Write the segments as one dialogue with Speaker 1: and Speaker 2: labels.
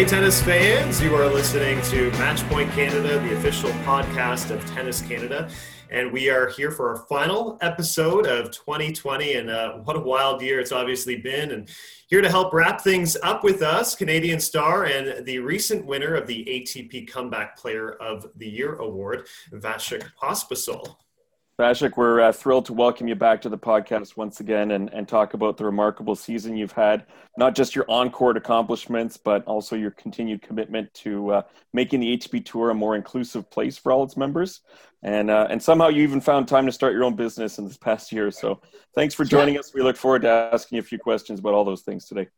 Speaker 1: Hey, tennis fans, you are listening to Matchpoint Canada, the official podcast of Tennis Canada. And we are here for our final episode of 2020. And uh, what a wild year it's obviously been. And here to help wrap things up with us, Canadian star and the recent winner of the ATP Comeback Player of the Year award, Vasek Pospisil.
Speaker 2: Vasek, we're uh, thrilled to welcome you back to the podcast once again and, and talk about the remarkable season you've had, not just your on court accomplishments, but also your continued commitment to uh, making the ATP Tour a more inclusive place for all its members. And, uh, and somehow you even found time to start your own business in this past year. So thanks for joining yeah. us. We look forward to asking you a few questions about all those things today.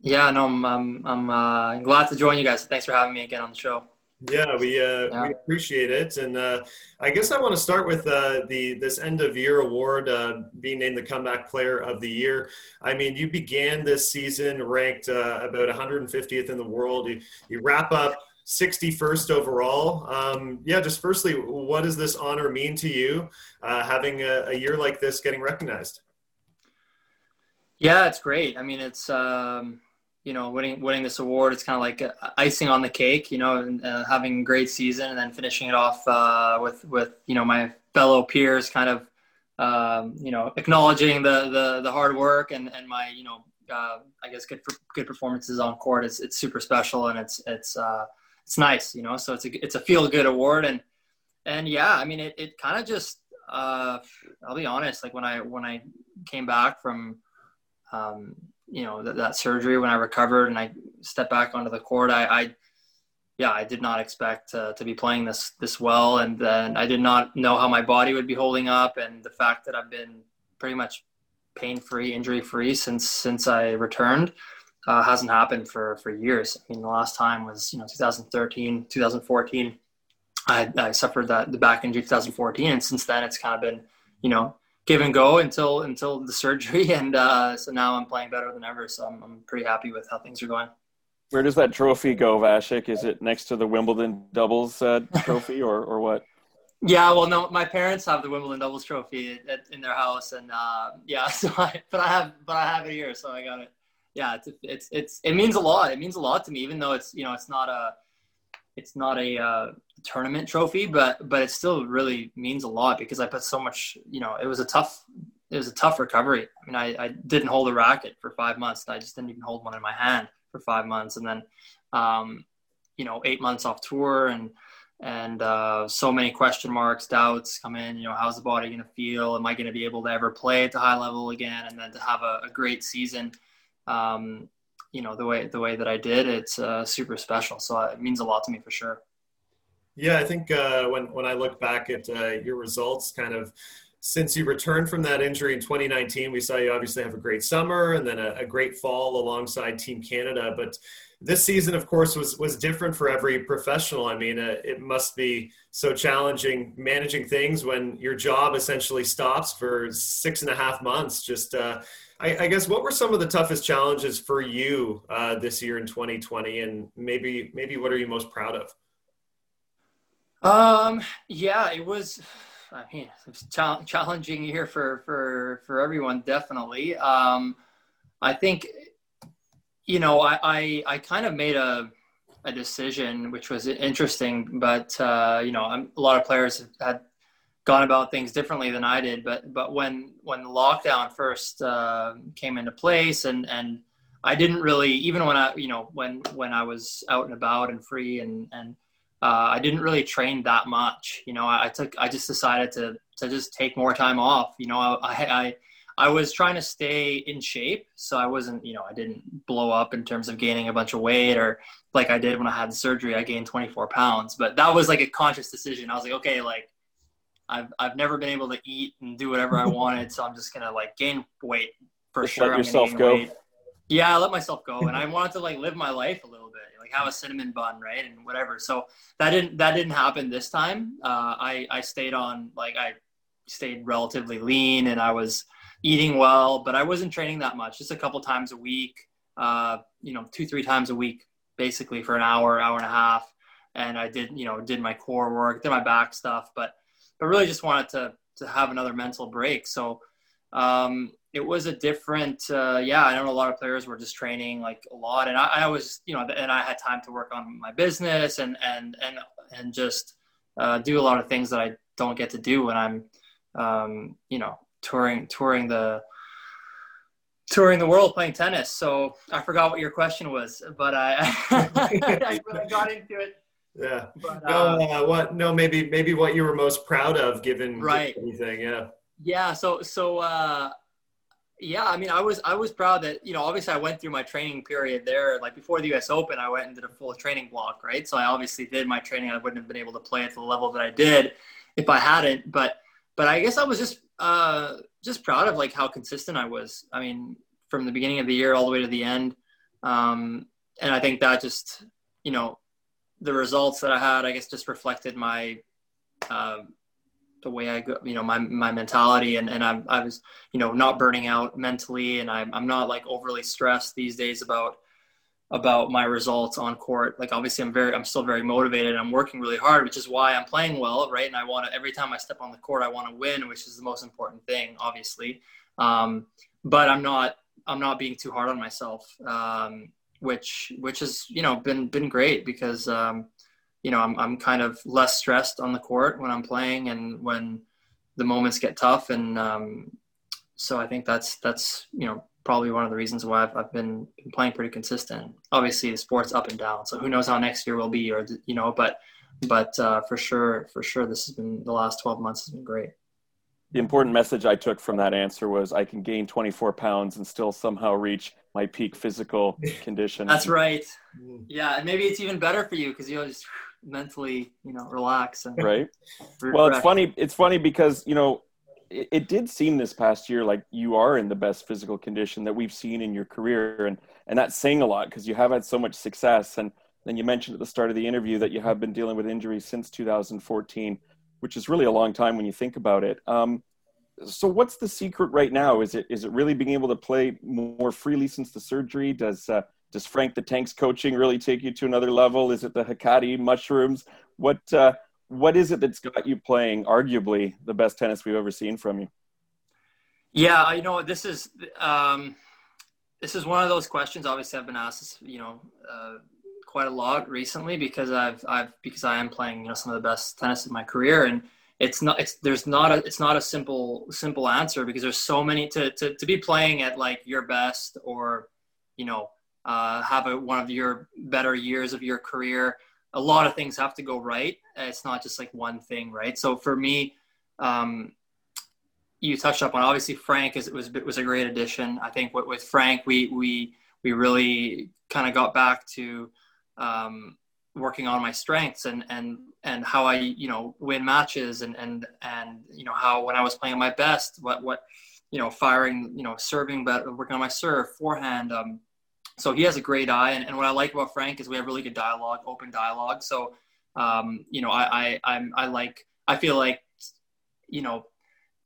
Speaker 3: Yeah, no, I'm, I'm, I'm uh, glad to join you guys. Thanks for having me again on the show.
Speaker 1: Yeah, we uh, yeah. we appreciate it, and uh, I guess I want to start with uh, the this end of year award uh, being named the comeback player of the year. I mean, you began this season ranked uh, about 150th in the world. You, you wrap up 61st overall. Um, yeah, just firstly, what does this honor mean to you, uh, having a, a, year like this getting recognized?
Speaker 3: Yeah, it's great. I mean, it's. Um you know, winning winning this award, it's kind of like icing on the cake. You know, and uh, having a great season and then finishing it off uh, with with you know my fellow peers, kind of um, you know acknowledging the, the the hard work and and my you know uh, I guess good good performances on court. It's it's super special and it's it's uh, it's nice. You know, so it's a it's a feel good award and and yeah, I mean it it kind of just uh, I'll be honest, like when I when I came back from um, you know that, that surgery when I recovered and I stepped back onto the court, I, I yeah, I did not expect uh, to be playing this this well, and then I did not know how my body would be holding up, and the fact that I've been pretty much pain free, injury free since since I returned uh, hasn't happened for for years. I mean, the last time was you know 2013, 2014. I, I suffered that the back injury 2014, and since then it's kind of been you know give and go until until the surgery, and uh, so now I'm playing better than ever. So I'm, I'm pretty happy with how things are going.
Speaker 2: Where does that trophy go, Vasek? Is it next to the Wimbledon doubles uh, trophy, or or what?
Speaker 3: Yeah, well, no, my parents have the Wimbledon doubles trophy at, in their house, and uh, yeah, so I, but I have but I have it here, so I got it. Yeah, it's it's it's it means a lot. It means a lot to me, even though it's you know it's not a it's not a uh, tournament trophy, but but it still really means a lot because I put so much. You know, it was a tough it was a tough recovery. I mean, I, I didn't hold a racket for five months. I just didn't even hold one in my hand for five months, and then um, you know eight months off tour and and uh, so many question marks, doubts come in. You know, how's the body going to feel? Am I going to be able to ever play at the high level again? And then to have a, a great season, um, you know the way the way that I did, it's uh, super special. So it means a lot to me for sure.
Speaker 1: Yeah, I think uh, when when I look back at uh, your results, kind of since you returned from that injury in 2019, we saw you obviously have a great summer and then a, a great fall alongside Team Canada. But this season, of course, was was different for every professional. I mean, uh, it must be so challenging managing things when your job essentially stops for six and a half months. Just uh, I, I, guess what were some of the toughest challenges for you uh, this year in 2020, and maybe maybe what are you most proud of?
Speaker 3: Um, yeah, it was. I mean, it was a challenging year for for for everyone, definitely. Um, I think, you know, I I, I kind of made a a decision which was interesting, but uh, you know, a lot of players had gone about things differently than I did. But but when when the lockdown first uh, came into place, and and I didn't really even when I you know when when I was out and about and free and and uh, I didn't really train that much. You know, I, I, took I just decided to to just take more time off. You know, I, I I was trying to stay in shape, so I wasn't you know I didn't blow up in terms of gaining a bunch of weight or like I did when I had the surgery. I gained 24 pounds, but that was like a conscious decision. I was like, okay, like I've I've never been able to eat and do whatever I wanted, so I'm just gonna like gain weight for
Speaker 2: just
Speaker 3: sure.
Speaker 2: Let yourself go. Weight.
Speaker 3: Yeah, I let myself go, and I wanted to like live my life a little bit, like have a cinnamon bun, right, and whatever. So that didn't that didn't happen this time. Uh, I I stayed on like I stayed relatively lean, and I was eating well, but I wasn't training that much, just a couple times a week. Uh, you know, two three times a week, basically for an hour, hour and a half, and I did you know did my core work, did my back stuff, but but really just wanted to to have another mental break. So um, it was a different, uh, yeah. I know a lot of players were just training like a lot, and I, I, was, you know, and I had time to work on my business and and and and just uh, do a lot of things that I don't get to do when I'm, um, you know, touring touring the touring the world playing tennis. So I forgot what your question was, but I I, I got into it.
Speaker 1: Yeah. But, no, uh, uh, what? No, maybe maybe what you were most proud of, given
Speaker 3: right.
Speaker 1: anything. Yeah.
Speaker 3: Yeah. So so uh, yeah. I mean, I was I was proud that you know obviously I went through my training period there. Like before the U.S. Open, I went and did a full training block, right? So I obviously did my training. I wouldn't have been able to play at the level that I did if I hadn't. But but I guess I was just uh, just proud of like how consistent I was. I mean, from the beginning of the year all the way to the end, um, and I think that just you know the results that I had, I guess, just reflected my uh, the way I go, you know, my my mentality, and and I, I was you know not burning out mentally, and I'm I'm not like overly stressed these days about about my results on court. Like obviously I'm very I'm still very motivated. I'm working really hard, which is why I'm playing well, right? And I want to every time I step on the court, I want to win, which is the most important thing, obviously. Um, but I'm not I'm not being too hard on myself, um, which which has you know been been great because um, you know I'm I'm kind of less stressed on the court when I'm playing and when the moments get tough and um, so I think that's that's you know probably one of the reasons why I've, I've been, been playing pretty consistent. Obviously, the sport's up and down, so who knows how next year will be, or you know, but but uh, for sure, for sure, this has been the last twelve months has been great.
Speaker 2: The important message I took from that answer was I can gain 24 pounds and still somehow reach my peak physical condition.
Speaker 3: That's right. Mm. Yeah, and maybe it's even better for you because you'll just mentally, you know, relax and
Speaker 2: right. well, it's funny. It's funny because you know it, it, did seem this past year like you are in the best physical condition that we've seen in your career, and and that's saying a lot because you have had so much success. And then you mentioned at the start of the interview that you have been dealing with injuries since 2014, which is really a long time when you think about it. Um, so what's the secret right now? Is it is it really being able to play more freely since the surgery? Does uh, does Frank the Tank's coaching really take you to another level? Is it the Hecate mushrooms? What uh, what is it that's got you playing arguably the best tennis we've ever seen from you?
Speaker 3: Yeah, you know this is um, this is one of those questions. Obviously, I've been asked you know, uh, quite a lot recently because I've I've because I am playing you know some of the best tennis of my career, and it's not it's there's not a it's not a simple simple answer because there's so many to to to be playing at like your best or you know uh, have a, one of your better years of your career a lot of things have to go right. It's not just like one thing, right? So for me, um, you touched up on obviously Frank is, was was a great addition. I think with, with Frank, we we we really kind of got back to um, working on my strengths and and and how I you know win matches and and and you know how when I was playing my best, what what you know firing you know serving, but working on my serve, forehand. Um, so he has a great eye, and, and what I like about Frank is we have really good dialogue, open dialogue. So, um, you know, I, I, I'm, I like, I feel like, you know,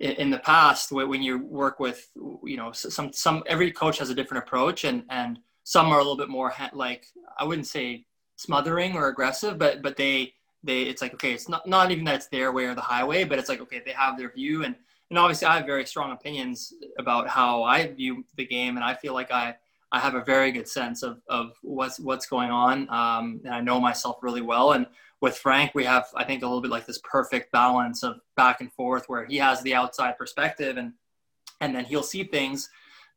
Speaker 3: in, the past when you work with, you know, some, some, every coach has a different approach, and and some are a little bit more like I wouldn't say smothering or aggressive, but but they they it's like okay, it's not not even that it's their way or the highway, but it's like okay, they have their view, and and obviously I have very strong opinions about how I view the game, and I feel like I I have a very good sense of, of what's what's going on, um, and I know myself really well. And with Frank, we have I think a little bit like this perfect balance of back and forth, where he has the outside perspective, and and then he'll see things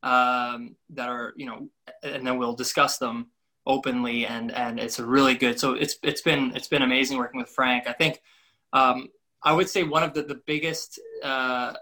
Speaker 3: um, that are you know, and then we'll discuss them openly, and and it's a really good. So it's it's been it's been amazing working with Frank. I think um, I would say one of the the biggest. Uh,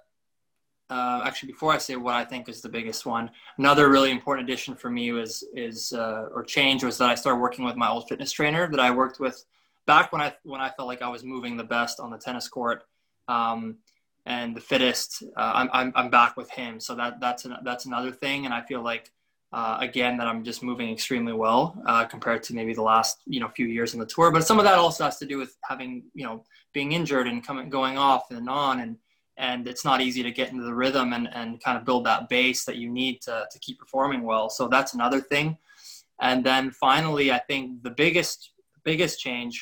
Speaker 3: uh, actually, before I say what I think is the biggest one, another really important addition for me was is uh, or change was that I started working with my old fitness trainer that I worked with back when I when I felt like I was moving the best on the tennis court um, and the fittest. Uh, I'm, I'm, I'm back with him, so that that's an, that's another thing, and I feel like. Uh, again, that I'm just moving extremely well uh, compared to maybe the last you know few years on the tour. But some of that also has to do with having you know being injured and coming going off and on and and it's not easy to get into the rhythm and, and kind of build that base that you need to, to keep performing well. So that's another thing. And then finally, I think the biggest biggest change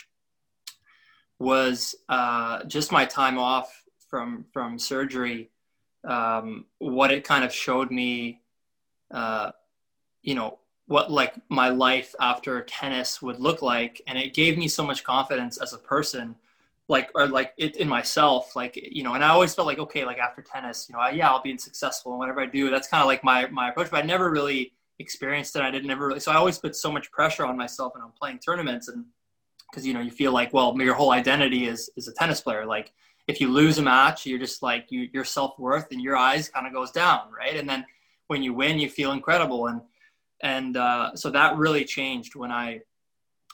Speaker 3: was uh, just my time off from from surgery. um, what it kind of showed me, uh, you know, what like my life after tennis would look like, and it gave me so much confidence as a person, like or like it in myself, like you know. And I always felt like okay, like after tennis, you know, I, yeah, I'll be successful and whatever I do. That's kind of like my my approach, but I never really experienced it. I didn't ever really, so I always put so much pressure on myself when I'm playing tournaments and because you know you feel like well your whole identity is is a tennis player like if you lose a match, you're just like you, your self worth and your eyes kind of goes down, right? And then when you win, you feel incredible, and and uh, so that really changed when I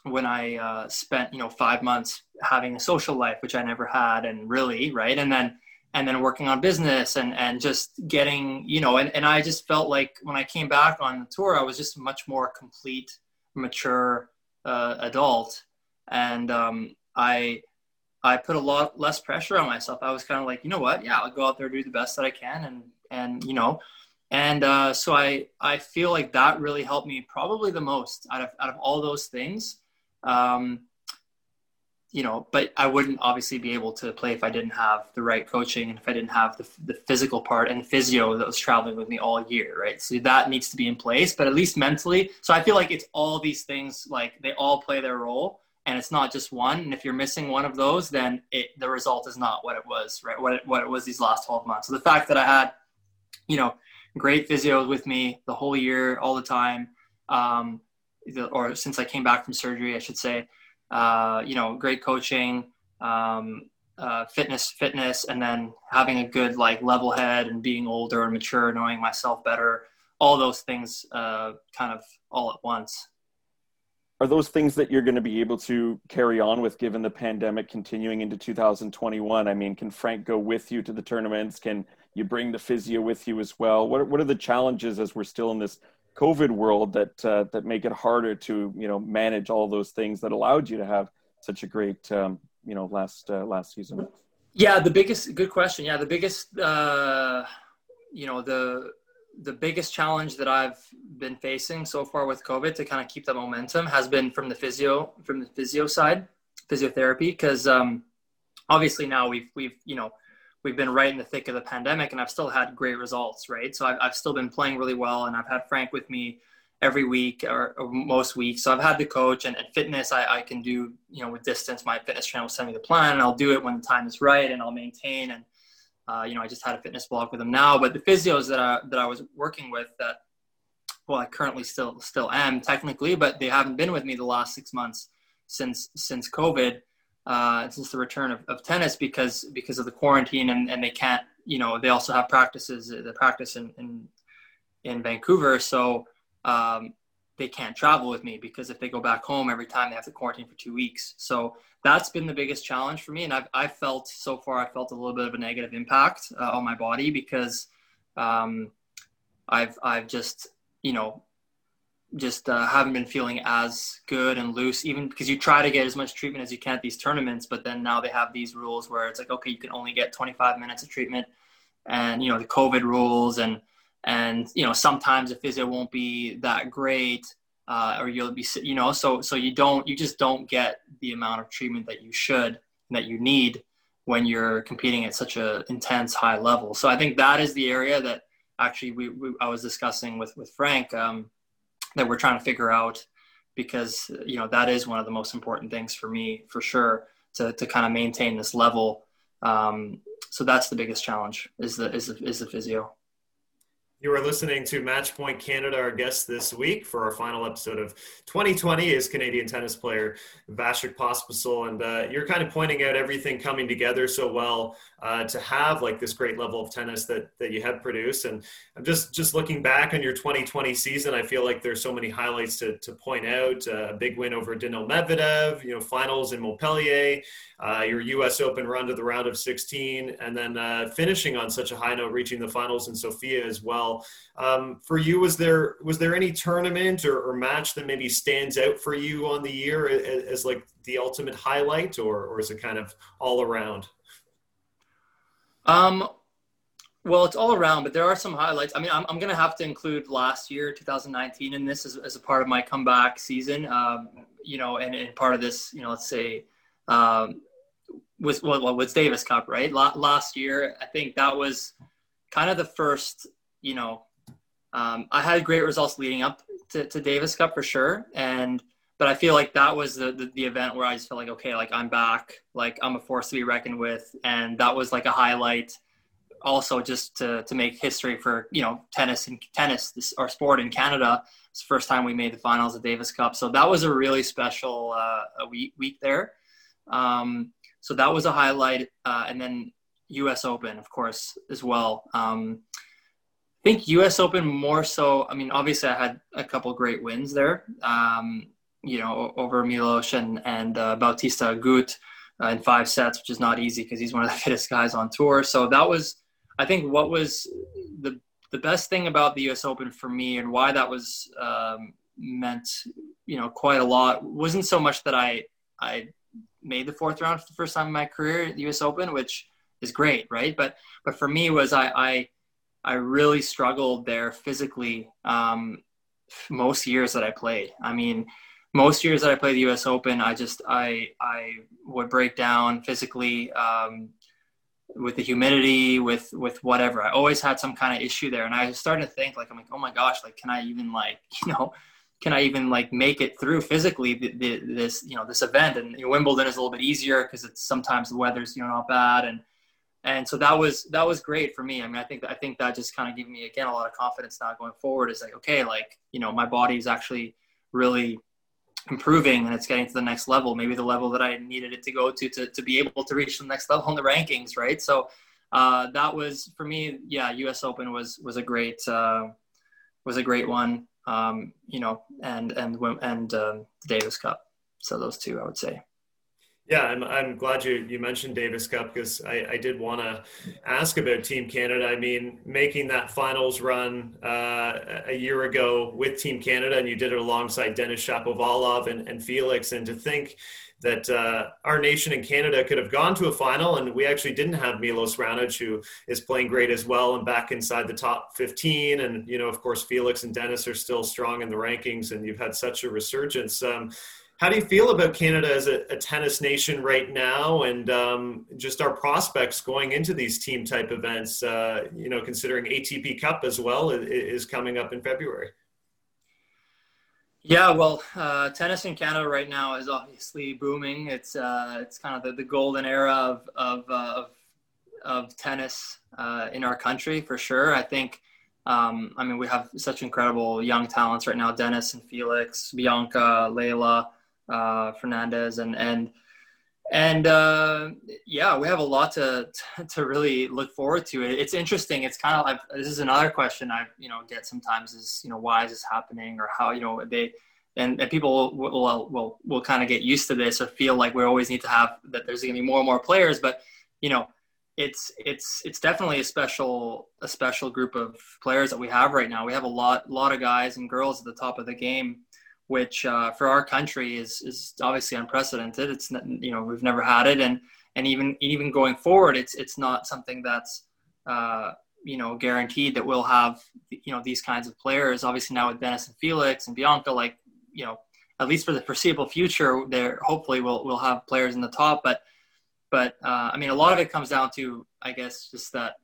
Speaker 3: when I uh, spent you know five months having a social life, which I never had, and really right, and then and then working on business and and just getting you know, and and I just felt like when I came back on the tour, I was just much more complete, mature uh, adult, and um, I I put a lot less pressure on myself. I was kind of like, you know what? Yeah, I'll go out there do the best that I can, and and you know, and uh, so I I feel like that really helped me probably the most out of out of all those things. Um, you know, but I wouldn't obviously be able to play if I didn't have the right coaching and if I didn't have the, the physical part and physio that was traveling with me all year, right? So that needs to be in place, but at least mentally. So I feel like it's all these things, like they all play their role and it's not just one. And if you're missing one of those, then it, the result is not what it was, right? What it, what it was these last 12 months. So the fact that I had, you know, great physios with me the whole year, all the time, um, or since I came back from surgery, I should say, uh, you know, great coaching, um, uh, fitness, fitness, and then having a good like level head and being older and mature, knowing myself better, all those things uh, kind of all at once.
Speaker 2: Are those things that you're going to be able to carry on with given the pandemic continuing into 2021 i mean can frank go with you to the tournaments? Can you bring the physio with you as well? What what are the challenges as we're still in this covid world that uh, that make it harder to you know manage all those things that allowed you to have such a great um, you know last uh, last season.
Speaker 3: Yeah the biggest good question. Yeah the biggest uh, you know the the biggest challenge that I've been facing so far with COVID to kind of keep that momentum has been from the physio from the physio side, physiotherapy, because um, obviously now we've we've you know we've been right in the thick of the pandemic, and I've still had great results, right? So I've, I've still been playing really well, and I've had Frank with me every week or, or most weeks. So I've had the coach and, and fitness. I, I can do you know with distance. My fitness trainer will send me the plan, and I'll do it when the time is right, and I'll maintain and uh, you know, I just had a fitness block with him now, but the physios that I, that I was working with that, well, I currently still, still am technically, but they haven't been with me the last six months since, since COVID, uh, since the return of, of tennis because, because of the quarantine and, and they can't, you know, they also have practices, the practice in, in, in Vancouver. So, um, they can't travel with me because if they go back home every time they have to quarantine for two weeks. So that's been the biggest challenge for me. And I've, I've felt so far, I felt a little bit of a negative impact uh, on my body because um, I've, I've just, you know, just uh, haven't been feeling as good and loose, even because you try to get as much treatment as you can at these tournaments, but then now they have these rules where it's like, okay, you can only get 25 minutes of treatment and, you know, the COVID rules and, and you know sometimes the physio won't be that great uh, or you'll be you know so so you don't you just don't get the amount of treatment that you should that you need when you're competing at such a intense high level. So i think that is the area that actually we, we i was discussing with with frank um, that we're trying to figure out because you know that is one of the most important things for me for sure to, to kind of maintain this level. Um, so that's the biggest challenge is the is the, is the physio
Speaker 1: you are listening to Matchpoint Canada. Our guest this week for our final episode of 2020 is Canadian tennis player Vasek Pospisil, and uh, you're kind of pointing out everything coming together so well uh, to have like this great level of tennis that that you have produced. And I'm just just looking back on your 2020 season, I feel like there's so many highlights to to point out. Uh, a big win over Daniil Medvedev, you know, finals in Montpellier, uh, your U.S. Open run to the round of 16, and then uh, finishing on such a high note, reaching the finals in Sofia as well. Um, for you, was there was there any tournament or, or, match that maybe stands out for you on the year as, as like the ultimate highlight, or or is it kind of all around?
Speaker 3: Um, well, it's all around, but there are some highlights. I mean, I'm, I'm going to have to include last year, 2019, in this as, as a part of my comeback season. Um, you know, and, and part of this, you know, let's say, um, was well, Davis Cup, right? last year, I think that was kind of the first, you know, um, I had great results leading up to, to Davis Cup for sure, and but I feel like that was the, the, the event where I just felt like okay, like I'm back, like I'm a force to be reckoned with, and that was like a highlight. Also, just to to make history for you know tennis and tennis, this our sport in Canada. It's the first time we made the finals of Davis Cup, so that was a really special uh, a week week there. Um, so that was a highlight, uh, and then U.S. Open, of course, as well. Um, think U.S. Open more so. I mean, obviously, I had a couple great wins there. Um, you know, over Milos and and uh, Bautista Agut uh, in five sets, which is not easy because he's one of the fittest guys on tour. So that was, I think, what was the the best thing about the U.S. Open for me, and why that was um, meant, you know, quite a lot. wasn't so much that I I made the fourth round for the first time in my career at the U.S. Open, which is great, right? But but for me was I I I really struggled there physically um, most years that I played. I mean, most years that I played the U.S. Open, I just I I would break down physically um, with the humidity, with with whatever. I always had some kind of issue there, and I starting to think like I'm like, oh my gosh, like can I even like you know, can I even like make it through physically the, the, this you know this event? And you know, Wimbledon is a little bit easier because it's sometimes the weather's you know not bad and and so that was that was great for me. I mean, I think I think that just kind of gave me again a lot of confidence now going forward. Is like okay, like you know, my body is actually really improving and it's getting to the next level, maybe the level that I needed it to go to to to be able to reach the next level in the rankings, right? So uh, that was for me. Yeah, U.S. Open was was a great uh, was a great one. Um, you know, and and and um, the Davis Cup. So those two, I would say.
Speaker 1: Yeah, I'm, I'm glad you, you mentioned Davis Cup because I, I did want to ask about Team Canada. I mean, making that finals run uh, a year ago with Team Canada, and you did it alongside Denis Shapovalov and, and Felix, and to think that uh, our nation in Canada could have gone to a final, and we actually didn't have Milos Raonic, who is playing great as well and back inside the top 15. And, you know, of course, Felix and Denis are still strong in the rankings, and you've had such a resurgence. Um, how do you feel about Canada as a, a tennis nation right now, and um, just our prospects going into these team type events? Uh, you know, considering ATP Cup as well is coming up in February.
Speaker 3: Yeah, well, uh, tennis in Canada right now is obviously booming. It's uh, it's kind of the, the golden era of of, uh, of, tennis uh, in our country for sure. I think. Um, I mean, we have such incredible young talents right now: Denis and Felix, Bianca, Leylah uh, Fernandez, and and and uh, yeah, we have a lot to to really look forward to. It's interesting. It's kind of like this is another question I you know get sometimes is you know why is this happening or how you know they and, and people will, will will will kind of get used to this or feel like we always need to have that there's going to be more and more players, but you know it's it's it's definitely a special a special group of players that we have right now. We have a lot lot of guys and girls at the top of the game which uh, for our country is is obviously unprecedented. It's you know we've never had it, and and even even going forward, it's it's not something that's uh, you know guaranteed that we'll have you know these kinds of players. Obviously now with Denis and Felix and Bianca, like you know at least for the foreseeable future, there hopefully we'll we'll have players in the top, but but uh, I mean a lot of it comes down to I guess just that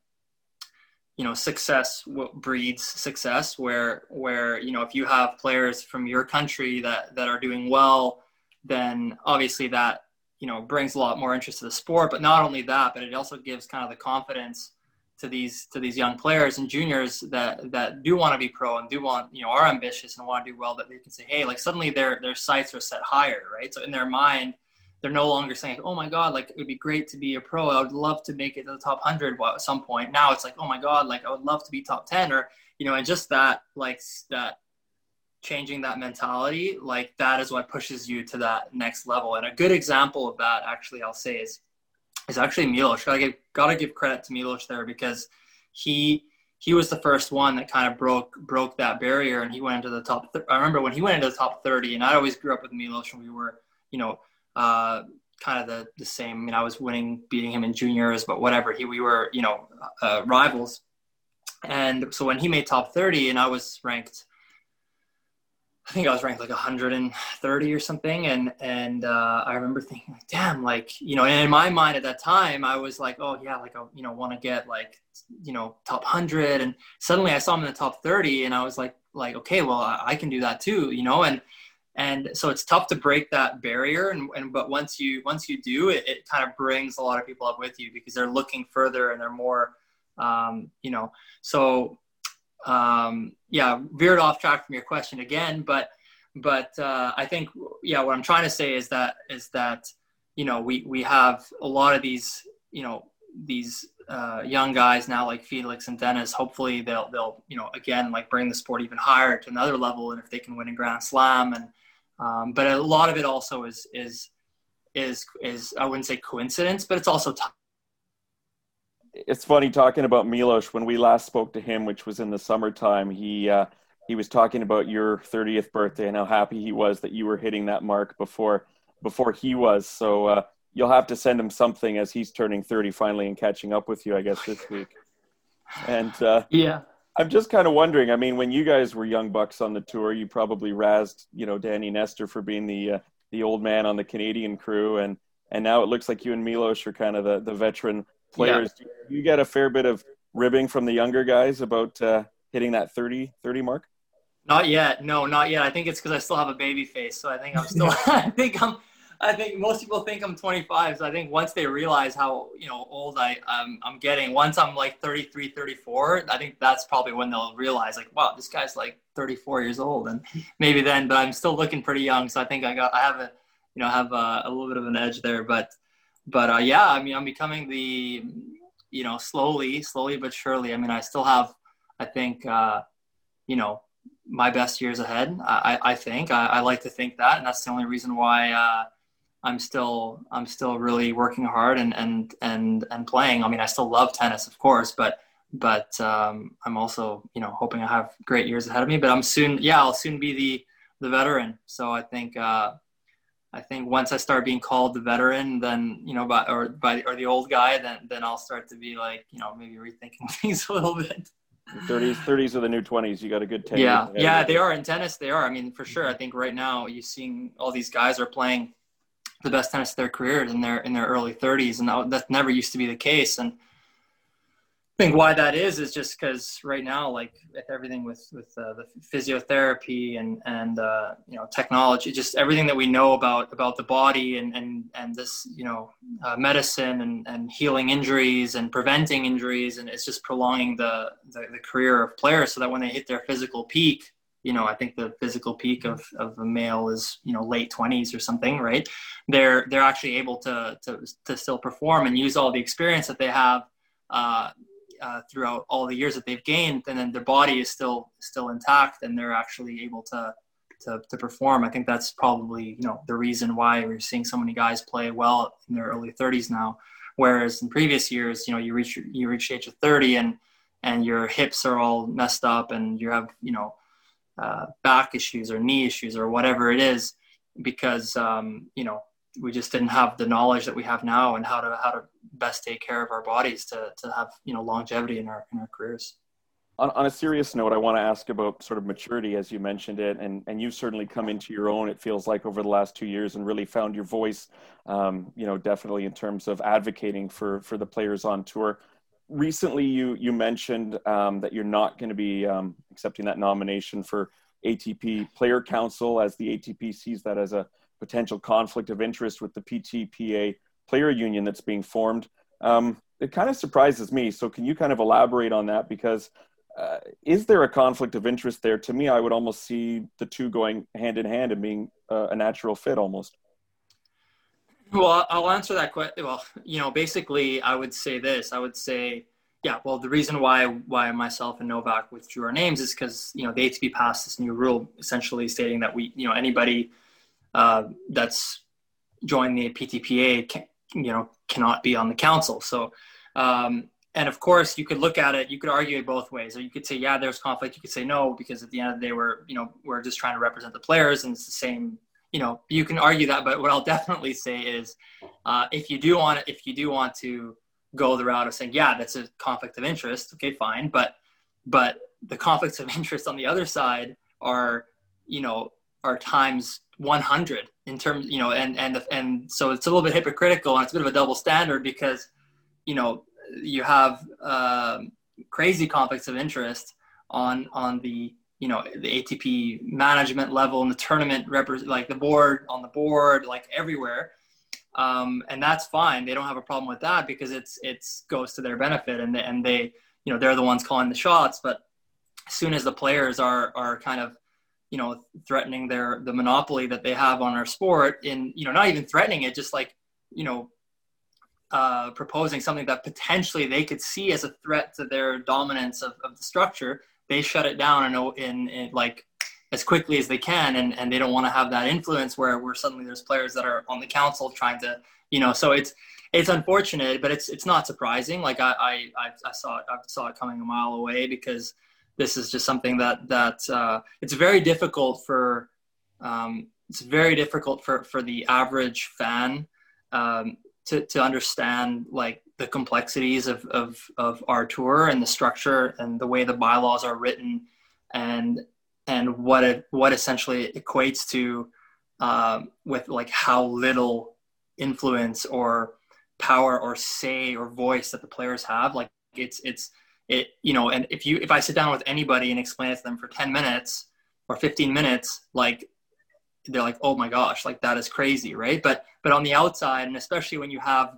Speaker 3: you know success breeds success where where you know if you have players from your country that that are doing well then obviously that you know brings a lot more interest to the sport. But not only that but it also gives kind of the confidence to these to these young players and juniors that that do want to be pro and do want you know are ambitious and want to do well that they can say hey like suddenly their their sights are set higher right? So in their mind they're no longer saying, "Oh my God, like it would be great to be a pro. I would love to make it to the top hundred at some point." Now it's like, "Oh my God, like I would love to be top ten, or you know, and just that, like that, changing that mentality, like that is what pushes you to that next level. And a good example of that, actually, I'll say is is actually Milos. Gotta give gotta give credit to Milos there because he he was the first one that kind of broke broke that barrier, and he went into the top. Th- I remember when he went into the top thirty, and I always grew up with Milos, and we were, you know uh, kind of the, the same. I mean, I was winning, beating him in juniors, but whatever. He, we were, you know, uh, rivals. And so when he made top 30 and I was ranked I think I was ranked like 130 or something, and and uh, I remember thinking, like, damn, like you know, and in my mind at that time, I was like, oh yeah, like I you know want to get like you know top 100, and suddenly I saw him in the top 30, and I was like, like okay, well I, I can do that too, you know, and and so it's tough to break that barrier, and, and but once you once you do, it, it kind of brings a lot of people up with you because they're looking further and they're more, um, you know, so um, yeah, veered off track from your question again, but but uh, I think yeah, what I'm trying to say is that is that you know we we have a lot of these you know these uh, young guys now like Felix and Denis, Hopefully they'll they'll you know again like bring the sport even higher to another level, and if they can win a Grand Slam and um, but a lot of it also is is is is I wouldn't say coincidence, but it's also t-
Speaker 2: it's funny talking about Milos. When we last spoke to him, which was in the summertime, he uh, he was talking about your 30th birthday and how happy he was that you were hitting that mark before before he was. So uh, you'll have to send him something as he's turning 30 finally and catching up with you, I guess, this week. And uh,
Speaker 3: yeah,
Speaker 2: I'm just kind of wondering. I mean, when you guys were young bucks on the tour, you probably razzed, you know, Danny Nestor for being the uh, the old man on the Canadian crew, and and now it looks like you and Milos are kind of the the veteran players. Yeah. Do you get a fair bit of ribbing from the younger guys about uh, hitting that 30, 30 mark?
Speaker 3: Not yet. No, not yet. I think it's because I still have a baby face. So I think I'm still. I think I'm. I think most people think I'm 25. So I think once they realize how you know old I um, I'm getting, once I'm like 33, 34, I think that's probably when they'll realize like, wow, this guy's like 34 years old, and maybe then. But I'm still looking pretty young. So I think I got I have a you know have a, a little bit of an edge there. But but uh, yeah, I mean, I'm becoming the, you know, slowly, slowly but surely. I mean, I still have, I think, uh, you know, my best years ahead. I, I think I, I, like to think that, and that's the only reason why uh, I'm still I'm still really working hard and and and and playing. I mean, I still love tennis, of course, but but um, I'm also you know hoping I have great years ahead of me. But I'm soon, yeah, I'll soon be the the veteran. So I think uh, I think once I start being called the veteran, then you know, by or by or the old guy, then then I'll start to be like, you know, maybe rethinking things a little bit.
Speaker 2: 30s 30s are the new 20s you got a good 10
Speaker 3: yeah yeah they are in tennis they are i mean for sure i think right now you're seeing all these guys are playing the best tennis of their careers in their in their early 30s and that never used to be the case. And I think why that is is just because right now, like with everything with with uh, the physiotherapy and and uh, you know technology, just everything that we know about about the body and and and this you know uh, medicine and and healing injuries and preventing injuries, and it's just prolonging the, the the career of players so that when they hit their physical peak, you know, I think the physical peak of, of a male is, you know, late twenties or something, right? They're, they're actually able to, to, to still perform and use all the experience that they have, uh, uh, throughout all the years that they've gained, and then their body is still still intact, and they're actually able to, to to perform. I think that's probably you know the reason why we're seeing so many guys play well in their early 30s now, whereas in previous years, you know, you reach you reach the age of 30 and and your hips are all messed up, and you have you know uh, back issues or knee issues or whatever it is, because um, you know we just didn't have the knowledge that we have now and how to how to best take care of our bodies to to have you know longevity in our in our careers.
Speaker 2: On, on a serious note, I want to ask about sort of maturity, as you mentioned it, and and you've certainly come into your own. It feels like over the last two years, and really found your voice. Um, you know, definitely in terms of advocating for for the players on tour. Recently, you you mentioned um, that you're not going to be um, accepting that nomination for ATP Player Council, as the ATP sees that as a potential conflict of interest with the PTPA player union that's being formed. Um, it kind of surprises me. So, can you kind of elaborate on that? Because uh, is there a conflict of interest there? To me, I would almost see the two going hand in hand and being uh, a natural fit almost.
Speaker 3: Well, I'll answer that question. Well, you know, basically, I would say this. I would say, yeah. Well, the reason why why myself and Novak withdrew our names is because you know the ATP passed this new rule, essentially stating that we, you know, anybody uh, that's joined the PTPA, can, you know, cannot be on the council. So, um, and of course, you could look at it. You could argue it both ways, or you could say, yeah, there's conflict. You could say no, because at the end of the day, we're you know we're just trying to represent the players, and it's the same. You know, you can argue that, but what I'll definitely say is, uh, if you do want if you do want to go the route of saying, yeah, that's a conflict of interest, okay, fine, but but the conflicts of interest on the other side are, you know, are times 100 in terms, you know, and and and so it's a little bit hypocritical and it's a bit of a double standard because, you know, you have um, crazy conflicts of interest on on the you know the ATP management level and the tournament represent like the board on the board like everywhere. Um, and that's fine. They don't have a problem with that because it's it's goes to their benefit and they, and they you know they're the ones calling the shots. But as soon as the players are are kind of you know threatening their the monopoly that they have on our sport in you know not even threatening it just like you know uh, proposing something that potentially they could see as a threat to their dominance of, of the structure they shut it down in, in, in like as quickly as they can and, and they don't want to have that influence where, where suddenly there's players that are on the council trying to you know so it's it's unfortunate but it's it's not surprising. Like i i, I saw it i saw it coming a mile away because this is just something that that uh, it's very difficult for um, it's very difficult for for the average fan um, to to understand like the complexities of, of, of our tour and the structure and the way the bylaws are written and and what it what essentially equates to uh, with like how little influence or power or say or voice that the players have like it's it's it you know and if you if i sit down with anybody and explain it to them for 10 minutes or 15 minutes like they're like oh my gosh like that is crazy right? But but on the outside and especially when you have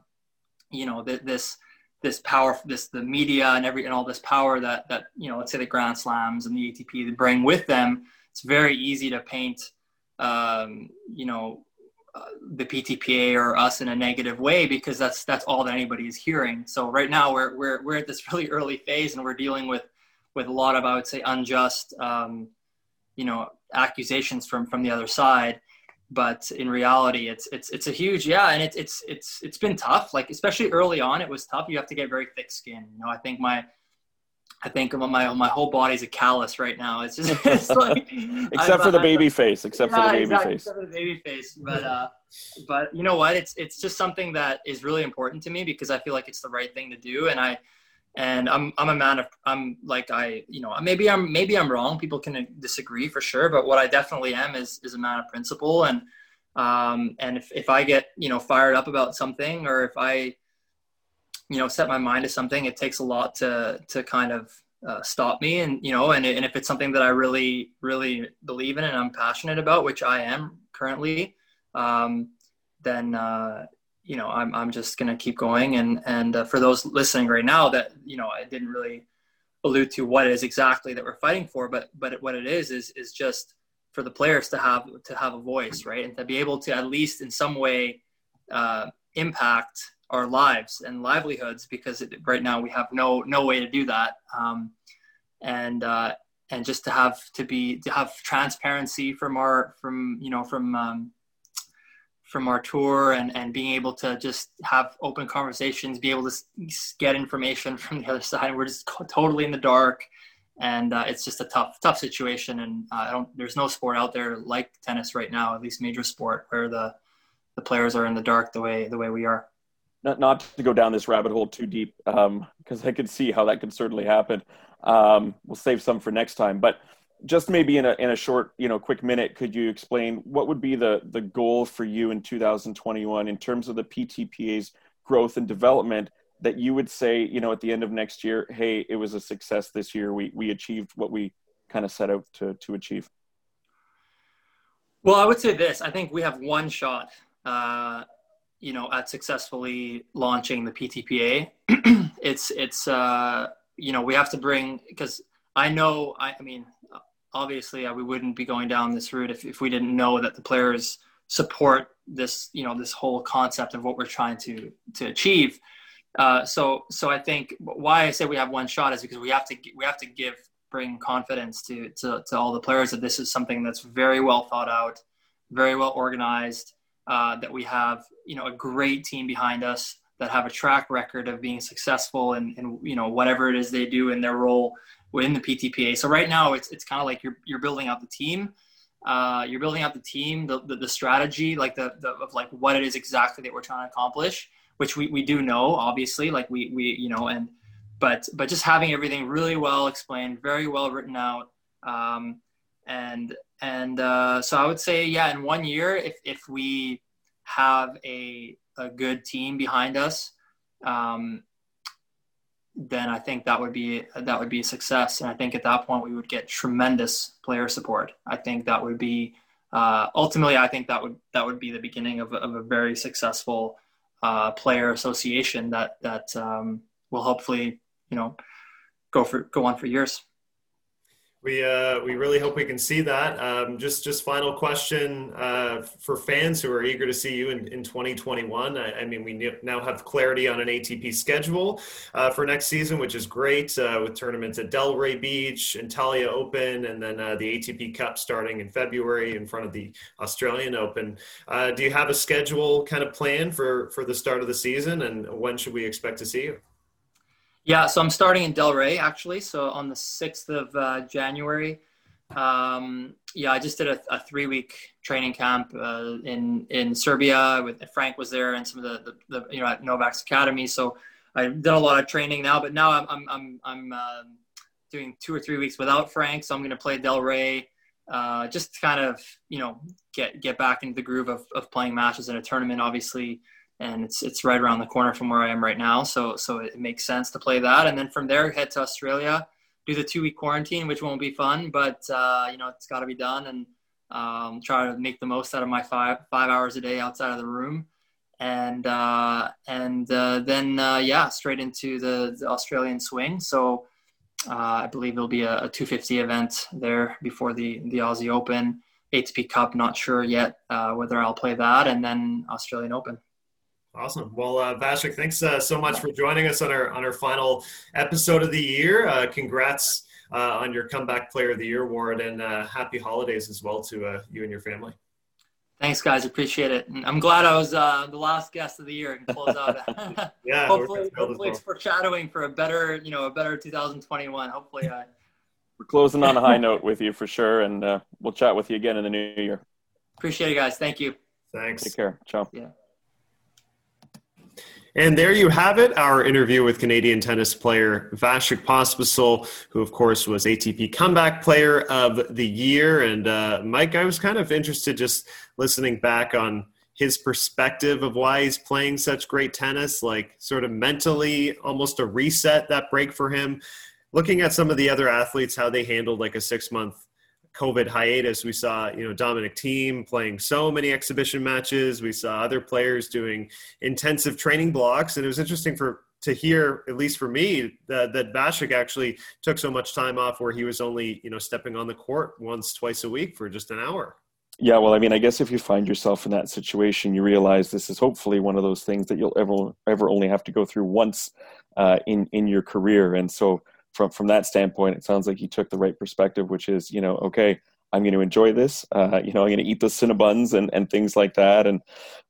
Speaker 3: you know this this power this the media and every and all this power that that you know let's say the grand slams and the atp bring with them it's very easy to paint um, you know uh, the ptpa or us in a negative way because that's that's all that anybody is hearing. So right now we're we're, we're at this really early phase and we're dealing with with a lot of i would say unjust um, you know accusations from from the other side but in reality it's it's it's a huge yeah and it's it's it's it's been tough like especially early on it was tough you have to get very thick skin you know i think my I think my my whole body's a callus right now. It's just it's like,
Speaker 2: except for the baby face, except yeah, for the baby exactly, face.
Speaker 3: Except for the baby face, but uh, but you know what? It's it's just something that is really important to me because I feel like it's the right thing to do, and I and I'm I'm a man of I'm like I you know maybe I'm maybe I'm wrong. People can disagree for sure, but what I definitely am is is a man of principle. And um, and if if I get you know fired up about something, or if I you know set my mind to something, it takes a lot to to kind of uh, stop me. And you know, and and if it's something that I really really believe in and I'm passionate about, which I am currently, um, then uh, you know, I'm, I'm just going to keep going. And, and uh, for those listening right now that, you know, I didn't really allude to what it is exactly that we're fighting for, but, but what it is, is, is just for the players to have, to have a voice, right. And to be able to at least in some way uh, impact our lives and livelihoods, because it, right now we have no, no way to do that. Um, and, uh, and just to have to be to have transparency from our from you know from um, from our tour and, and being able to just have open conversations, be able to get information from the other side. We're just totally in the dark, and uh, it's just a tough, tough situation. And uh, I don't, there's no sport out there like tennis right now, at least major sport, where the the players are in the dark the way the way we are.
Speaker 2: Not not to go down this rabbit hole too deep, because um, I could see how that could certainly happen. Um, we'll save some for next time, but just maybe in a in a short, you know, quick minute, could you explain what would be the the goal for you in 2021 in terms of the PTPA's growth and development that you would say, you know, at the end of next year, hey, it was a success this year. We we achieved what we kind of set out to to achieve.
Speaker 3: Well, I would say this. I think we have one shot, uh, you know, at successfully launching the PTPA. it's it's uh, you know we have to bring because I know I, I mean obviously uh, we wouldn't be going down this route if, if we didn't know that the players support this you know this whole concept of what we're trying to to achieve. Uh, so so I think why I say we have one shot is because we have to we have to give bring confidence to, to, to all the players that this is something that's very well thought out, very well organized, uh, that we have you know a great team behind us that have a track record of being successful and and you know whatever it is they do in their role within the PTPA. So right now it's it's kind of like you're you're building out the team. Uh, you're building out the team, the, the, the strategy, like the, the of like what it is exactly that we're trying to accomplish, which we, we do know, obviously, like we we you know, and but but just having everything really well explained, very well written out, um, and and uh, so I would say, yeah, in one year, if if we have a a good team behind us, um, then I think that would be that would be a success. And I think at that point we would get tremendous player support. I think that would be uh, ultimately. I think that would that would be the beginning of, of a very successful uh, player association that that um, will hopefully you know go for go on for years.
Speaker 1: We uh, we really hope we can see that. Um, just just final question uh, for fans who are eager to see you in, in 2021. I, I mean, we now have clarity on an ATP schedule uh, for next season, which is great uh, with tournaments at Delray Beach, Antalya Open, and then uh, the ATP Cup starting in February in front of the Australian Open. Uh, do you have a schedule kind of plan for for the start of the season, and when should we expect to see you?
Speaker 3: Yeah, so I'm starting in Delray actually. So on the 6th of uh, January. Um, yeah, I just did a, a three week training camp uh, in in Serbia with Frank was there and some of the, the, the, you know at Novak's Academy. So I did a lot of training now, but now I'm I'm I'm, I'm uh, doing two or three weeks without Frank. So I'm going to play Delray. Uh, just to kind of you know get get back into the groove of, of playing matches in a tournament. Obviously, and it's it's right around the corner from where I am right now. So so it makes sense to play that, and then from there head to Australia, do the two week quarantine, which won't be fun, but uh, you know it's got to be done, and um, try to make the most out of my five five hours a day outside of the room, and uh, and uh, then uh, yeah, straight into the, the Australian swing. So. Uh, I believe it'll be a, a 250 event there before the the Aussie Open, ATP Cup. Not sure yet uh, whether I'll play that, and then Australian Open.
Speaker 1: Awesome. Well, uh, Vasek, thanks uh, so much for joining us on our on our final episode of the year. Uh, congrats uh, on your comeback player of the year award, and uh, happy holidays as well to uh, you and your family.
Speaker 3: Thanks, guys. Appreciate it. And I'm glad I was uh, the last guest of the year and close out.
Speaker 1: yeah.
Speaker 3: hopefully, hopefully well. it's foreshadowing for a better, you know, a better 2021. Hopefully, I.
Speaker 2: We're closing on a high note with you for sure, and we'll chat with you again in the new year.
Speaker 3: Appreciate it, guys. Thank you.
Speaker 1: Thanks.
Speaker 2: Take care. Ciao.
Speaker 3: Yeah.
Speaker 1: And there you have it, our interview with Canadian tennis player Vasek Pospisil, who, of course, was ATP Comeback Player of the Year. And uh, Mike, I was kind of interested just listening back on his perspective of why he's playing such great tennis, like sort of mentally, almost a reset, that break for him. Looking at some of the other athletes, how they handled like a six month COVID hiatus, we saw you know Dominic Thiem playing so many exhibition matches. We saw other players doing intensive training blocks, and it was interesting for to hear, at least for me, that that Vasek actually took so much time off where he was only you know stepping on the court once, twice a week for just an hour.
Speaker 2: Yeah, well, I mean, I guess if you find yourself in that situation, you realize this is hopefully one of those things that you'll ever ever only have to go through once uh, in in your career, and so from from that standpoint, it sounds like he took the right perspective, which is, you know, okay, I'm going to enjoy this. Uh, you know, I'm going to eat the Cinnabons and, and things like that. And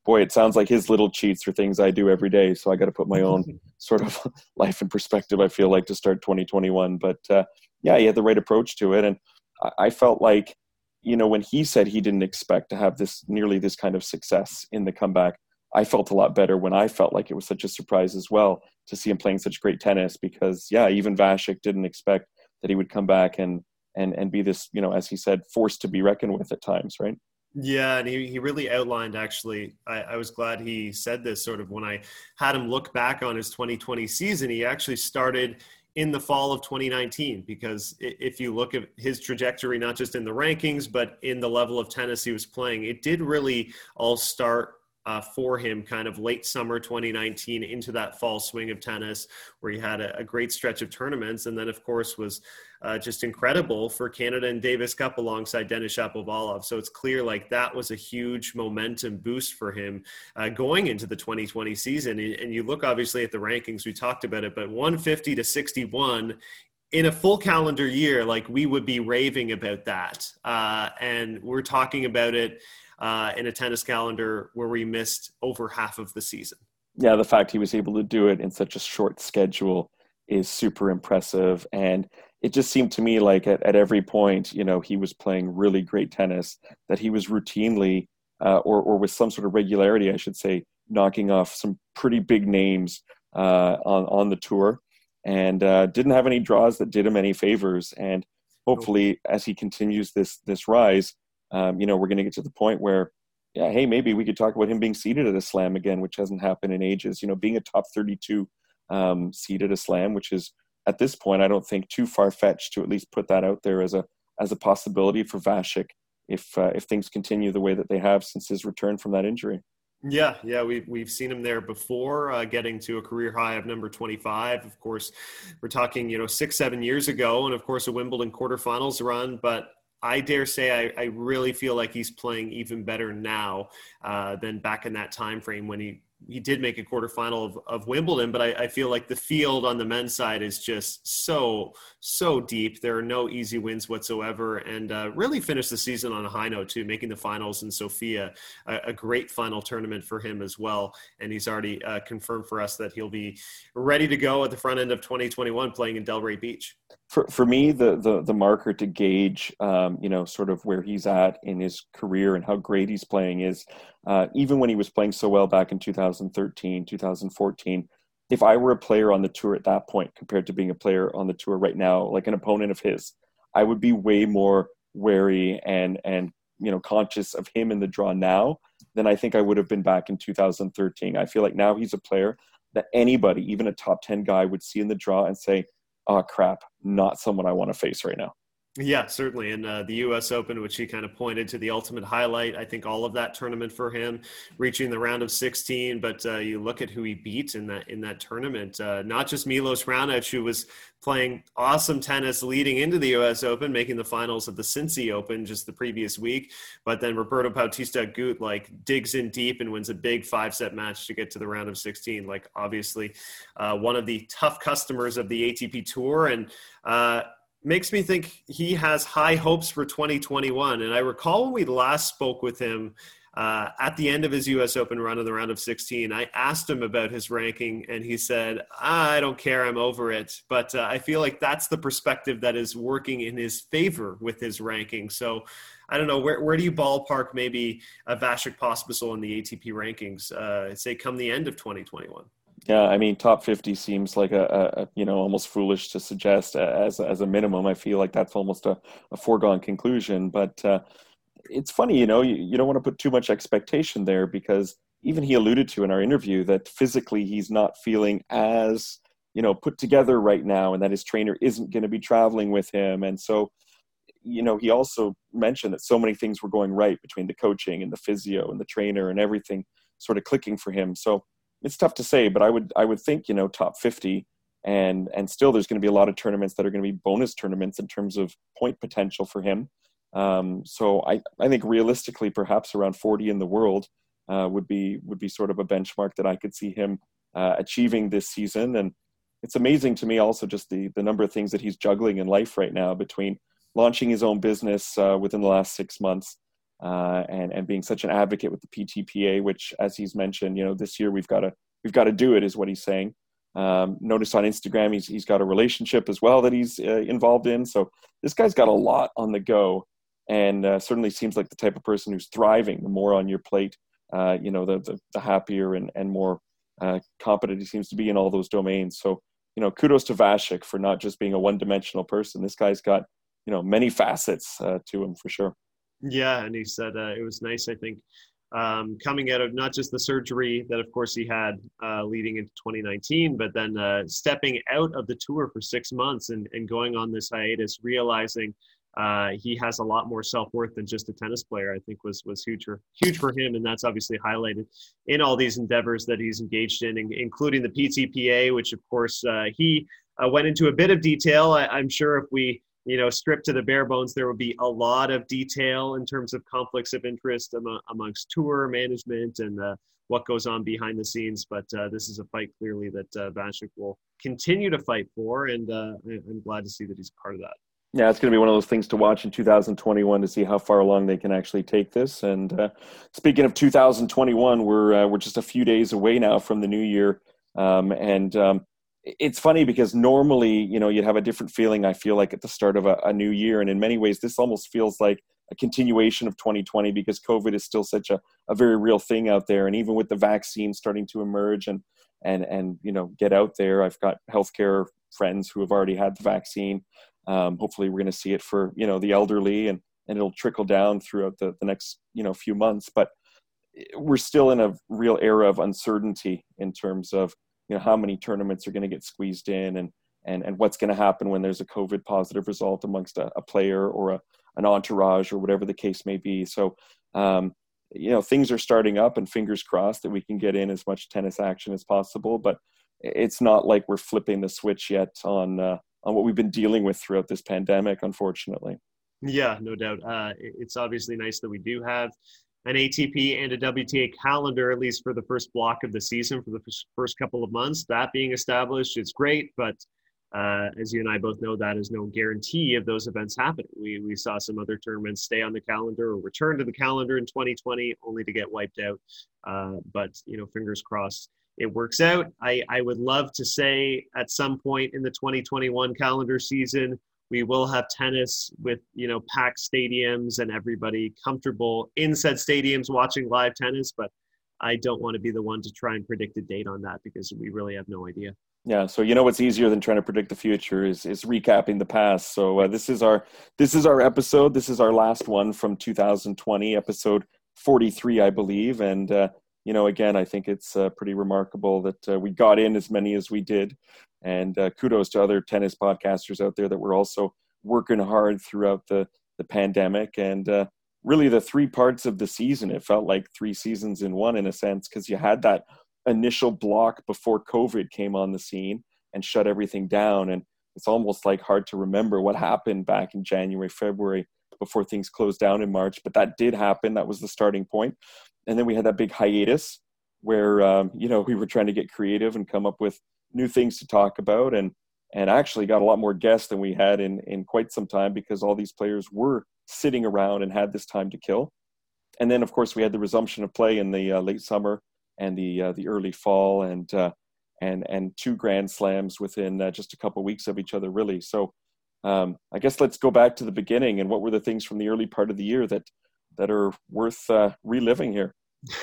Speaker 2: boy, it sounds like his little cheats are things I do every day. So I got to put my own sort of life in perspective. I feel like to start 2021, but uh, yeah, he had the right approach to it, and I, I felt like, you know, when he said he didn't expect to have this nearly this kind of success in the comeback, I felt a lot better when I felt like it was such a surprise as well to see him playing such great tennis because yeah, even Vasek didn't expect that he would come back and and and be this, you know, as he said, forced to be reckoned with at times, right?
Speaker 1: Yeah, and he, he really outlined actually. I, I, was glad he said this sort of when I had him look back on his 2020 season. He actually started in the fall of 2019 because if you look at his trajectory, not just in the rankings, but in the level of tennis he was playing, it did really all start uh, for him kind of late summer 2019 into that fall swing of tennis where he had a, a great stretch of tournaments and then of course was uh, just incredible for Canada and Davis Cup alongside Denis Shapovalov. So it's clear like that was a huge momentum boost for him uh, going into the 2020 season. And you look obviously at the rankings, we talked about it, but 150 to 61 in a full calendar year, like we would be raving about that. Uh, and we're talking about it uh, in a tennis calendar where we missed over half of the season.
Speaker 2: Yeah, the fact he was able to do it in such a short schedule is super impressive. And it just seemed to me like at, at every point, you know, he was playing really great tennis, that he was routinely, uh, or, or with some sort of regularity, I should say, knocking off some pretty big names uh, on, on the tour and uh, didn't have any draws that did him any favors. And hopefully, as he continues this, this rise, um, you know, we're going to get to the point where, yeah, hey, maybe we could talk about him being seated at a slam again, which hasn't happened in ages. You know, being a top 32 um, seed at a slam, which is at this point, I don't think too far fetched to at least put that out there as a as a possibility for Vasek if uh, if things continue the way that they have since his return from that injury.
Speaker 1: Yeah, yeah, we've we've seen him there before, uh, getting to a career high of number 25. Of course, we're talking you know six seven years ago, and of course a Wimbledon quarterfinals run. But I dare say I, I really feel like he's playing even better now uh, than back in that time frame when he he did make a quarterfinal of, of Wimbledon, but I, I, feel like the field on the men's side is just so so deep. There are no easy wins whatsoever, and uh, really finished the season on a high note too, making the finals in Sofia, a, a great final tournament for him as well. And he's already uh, confirmed for us that he'll be ready to go at the front end of 2021, playing in Delray Beach
Speaker 2: for for me the the the marker to gauge um, you know sort of where he's at in his career and how great he's playing is uh, even when he was playing so well back in 2013 2014 if i were a player on the tour at that point compared to being a player on the tour right now like an opponent of his i would be way more wary and and you know conscious of him in the draw now than i think i would have been back in 2013 i feel like now he's a player that anybody even a top 10 guy would see in the draw and say oh crap, not someone I want to face right now.
Speaker 1: Yeah, certainly. And uh, the U.S. Open, which he kind of pointed to the ultimate highlight, I think all of that tournament for him, reaching the round of 16. But uh, you look at who he beat in that in that tournament. Uh, not just Milos Raonic, who was playing awesome tennis leading into the U.S. Open, making the finals of the Cincy Open just the previous week. But then Roberto Bautista Agut like digs in deep and wins a big five set match to get to the round of 16. Like obviously, uh, one of the tough customers of the ATP Tour and uh, makes me think he has high hopes for 2021. And I recall when we last spoke with him uh, at the end of his U.S. Open run in the round of 16, I asked him about his ranking, and he said, "I don't care, I'm over it." But uh, I feel like that's the perspective that is working in his favor with his ranking. So. I don't know where, where do you ballpark maybe a Vasek Pospisil in the ATP rankings? Uh, say come the end of 2021.
Speaker 2: Yeah, I mean, top fifty seems like a, a, you know almost foolish to suggest as as a minimum. I feel like that's almost a, a foregone conclusion. But uh, it's funny, you know, you, you don't want to put too much expectation there because even he alluded to in our interview that physically he's not feeling as you know put together right now, and that his trainer isn't going to be traveling with him, and so you know he also mentioned that so many things were going right between the coaching and the physio and the trainer and everything sort of clicking for him. So it's tough to say, but I would I would think you know top fifty, and and still there's going to be a lot of tournaments that are going to be bonus tournaments in terms of point potential for him. Um, so I I think realistically perhaps around forty in the world uh, would be would be sort of a benchmark that I could see him uh, achieving this season. And it's amazing to me also just the the number of things that he's juggling in life right now between launching his own business uh, within the last six months uh, and and being such an advocate with the PTPA, which, as he's mentioned, you know, this year we've got to we've got to do it, is what he's saying. Um, notice on Instagram he's he's got a relationship as well that he's uh, involved in. So this guy's got a lot on the go, and uh, certainly seems like the type of person who's thriving. The more on your plate, uh, you know, the, the, the happier and and more uh, competent he seems to be in all those domains. So you know, kudos to Vasek for not just being a one-dimensional person. This guy's got you know many facets uh, to him for sure.
Speaker 1: Yeah, and he said uh, it was nice. I think um, coming out of not just the surgery that, of course, he had uh, leading into 2019, but then uh, stepping out of the tour for six months and, and going on this hiatus, realizing uh, he has a lot more self worth than just a tennis player. I think was was huge for huge for him, and that's obviously highlighted in all these endeavors that he's engaged in, including the PTPA, which of course uh, he uh, went into a bit of detail. I, I'm sure if we you know, stripped to the bare bones, there will be a lot of detail in terms of conflicts of interest among, amongst tour management and uh, what goes on behind the scenes. But uh, this is a fight clearly that uh, Vasek will continue to fight for, and uh, I'm glad to see that he's part of that.
Speaker 2: Yeah, it's going to be one of those things to watch in 2021 to see how far along they can actually take this. And uh, speaking of 2021, we're uh, we're just a few days away now from the new year, um, and um, it's funny because normally, you know, you'd have a different feeling, I feel like, at the start of a, a, new year. And in many ways, this almost feels like a continuation of 2020 because COVID is still such a, a very real thing out there. And even with the vaccine starting to emerge and, and, and, you know, get out there, I've got healthcare friends who have already had the vaccine. Um, hopefully, we're going to see it for, you know, the elderly and and it'll trickle down throughout the, the next you know few months. But we're still in a real era of uncertainty in terms of you know how many tournaments are going to get squeezed in and and and what's going to happen when there's a COVID positive result amongst a, a player or a, an entourage or whatever the case may be. So. Um, you know things are starting up and fingers crossed that we can get in as much tennis action as possible but it's not like we're flipping the switch yet on uh, on what we've been dealing with throughout this pandemic unfortunately
Speaker 1: yeah no doubt uh, it's obviously nice that we do have an ATP and a WTA calendar, at least for the first block of the season, for the first couple of months. That being established, it's great, but uh, as you and I both know, that is no guarantee of those events happening. We, we saw some other tournaments stay on the calendar or return to the calendar in 2020 only to get wiped out. Uh, but, you know, fingers crossed it works out. I, I would love to say at some point in the 2021 calendar season, we will have tennis with you know packed stadiums and everybody comfortable in said stadiums watching live tennis but i don't want to be the one to try and predict a date on that because we really have no idea.
Speaker 2: Yeah so you know what's easier than trying to predict the future is is recapping the past. So uh, this is our this is our episode. This is our last one from 2020 episode 43 i believe. And uh, you know again i think it's uh, pretty remarkable that uh, we got in as many as we did and uh, kudos to other tennis podcasters out there that were also working hard throughout the, the pandemic. And uh, really, the three parts of the season, it felt like three seasons in one in a sense, because you had that initial block before COVID came on the scene and shut everything down. And it's almost like hard to remember what happened back in January, February before things closed down in March. But that did happen. That was the starting point. And then we had that big hiatus where, um, you know, we were trying to get creative and come up with new things to talk about and and actually got a lot more guests than we had in in quite some time because all these players were sitting around and had this time to kill. And then of course we had the resumption of play in the uh, late summer and the uh, the early fall and uh, and and two grand slams within uh, just a couple weeks of each other really. So um, I guess let's go back to the beginning and what were the things from the early part of the year that that are worth uh, reliving here.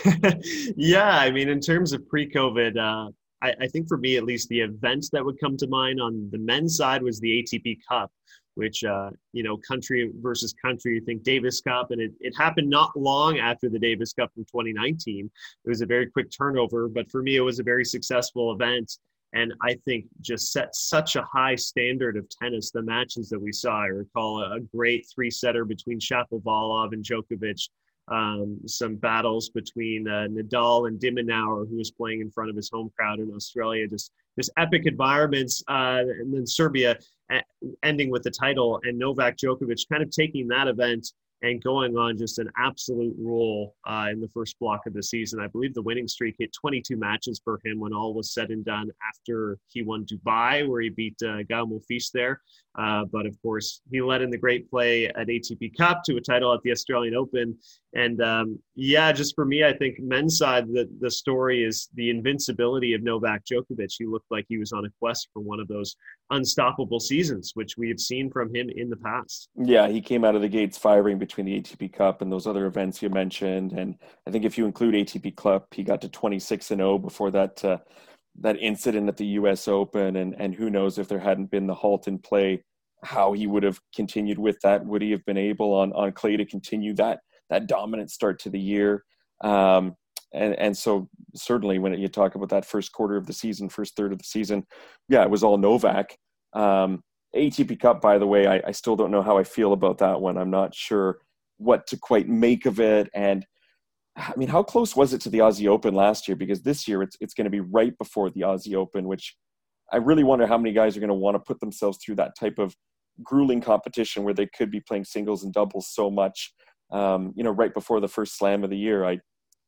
Speaker 1: yeah, I mean, in terms of pre-COVID, uh, I, I, think for me at least, the event that would come to mind on the men's side was the ATP Cup, which uh, you know, country versus country. You think Davis Cup, and it, it happened not long after the Davis Cup from 2019. It was a very quick turnover, but for me, it was a very successful event. And I think just set such a high standard of tennis. The matches that we saw, I recall a, great three setter between Shapovalov and Djokovic um, some battles between uh, Nadal and de Minaur, who was playing in front of his home crowd in Australia. Just just epic environments, uh, and then Serbia ending with the title, and Novak Djokovic kind of taking that event and going on just an absolute roll uh, in the first block of the season. I believe the winning streak hit 22 matches for him when all was said and done after he won Dubai, where he beat uh, there. Uh, but of course, he led in the great play at ATP Cup to a title at the Australian Open. And um, yeah, just for me, I think men's side, the, the story is the invincibility of Novak Djokovic. He looked like he was on a quest for one of those unstoppable seasons, which we have seen from him in the past.
Speaker 2: Yeah, he came out of the gates firing between the ATP Cup and those other events you mentioned. And I think if you include ATP Cup, he got to 26 and 0 before that. Uh, that incident at the U.S. Open, and and who knows if there hadn't been the halt in play, how he would have continued with that? Would he have been able on on clay to continue that that dominant start to the year? Um, and and so certainly when you talk about that first quarter of the season, first third of the season, yeah, it was all Novak. Um, ATP Cup, by the way, I, I still don't know how I feel about that one. I'm not sure what to quite make of it, and I mean, how close was it to the Aussie Open last year? Because this year it's it's going to be right before the Aussie Open, which I really wonder how many guys are going to want to put themselves through that type of grueling competition where they could be playing singles and doubles so much, um, you know, right before the first slam of the year. I,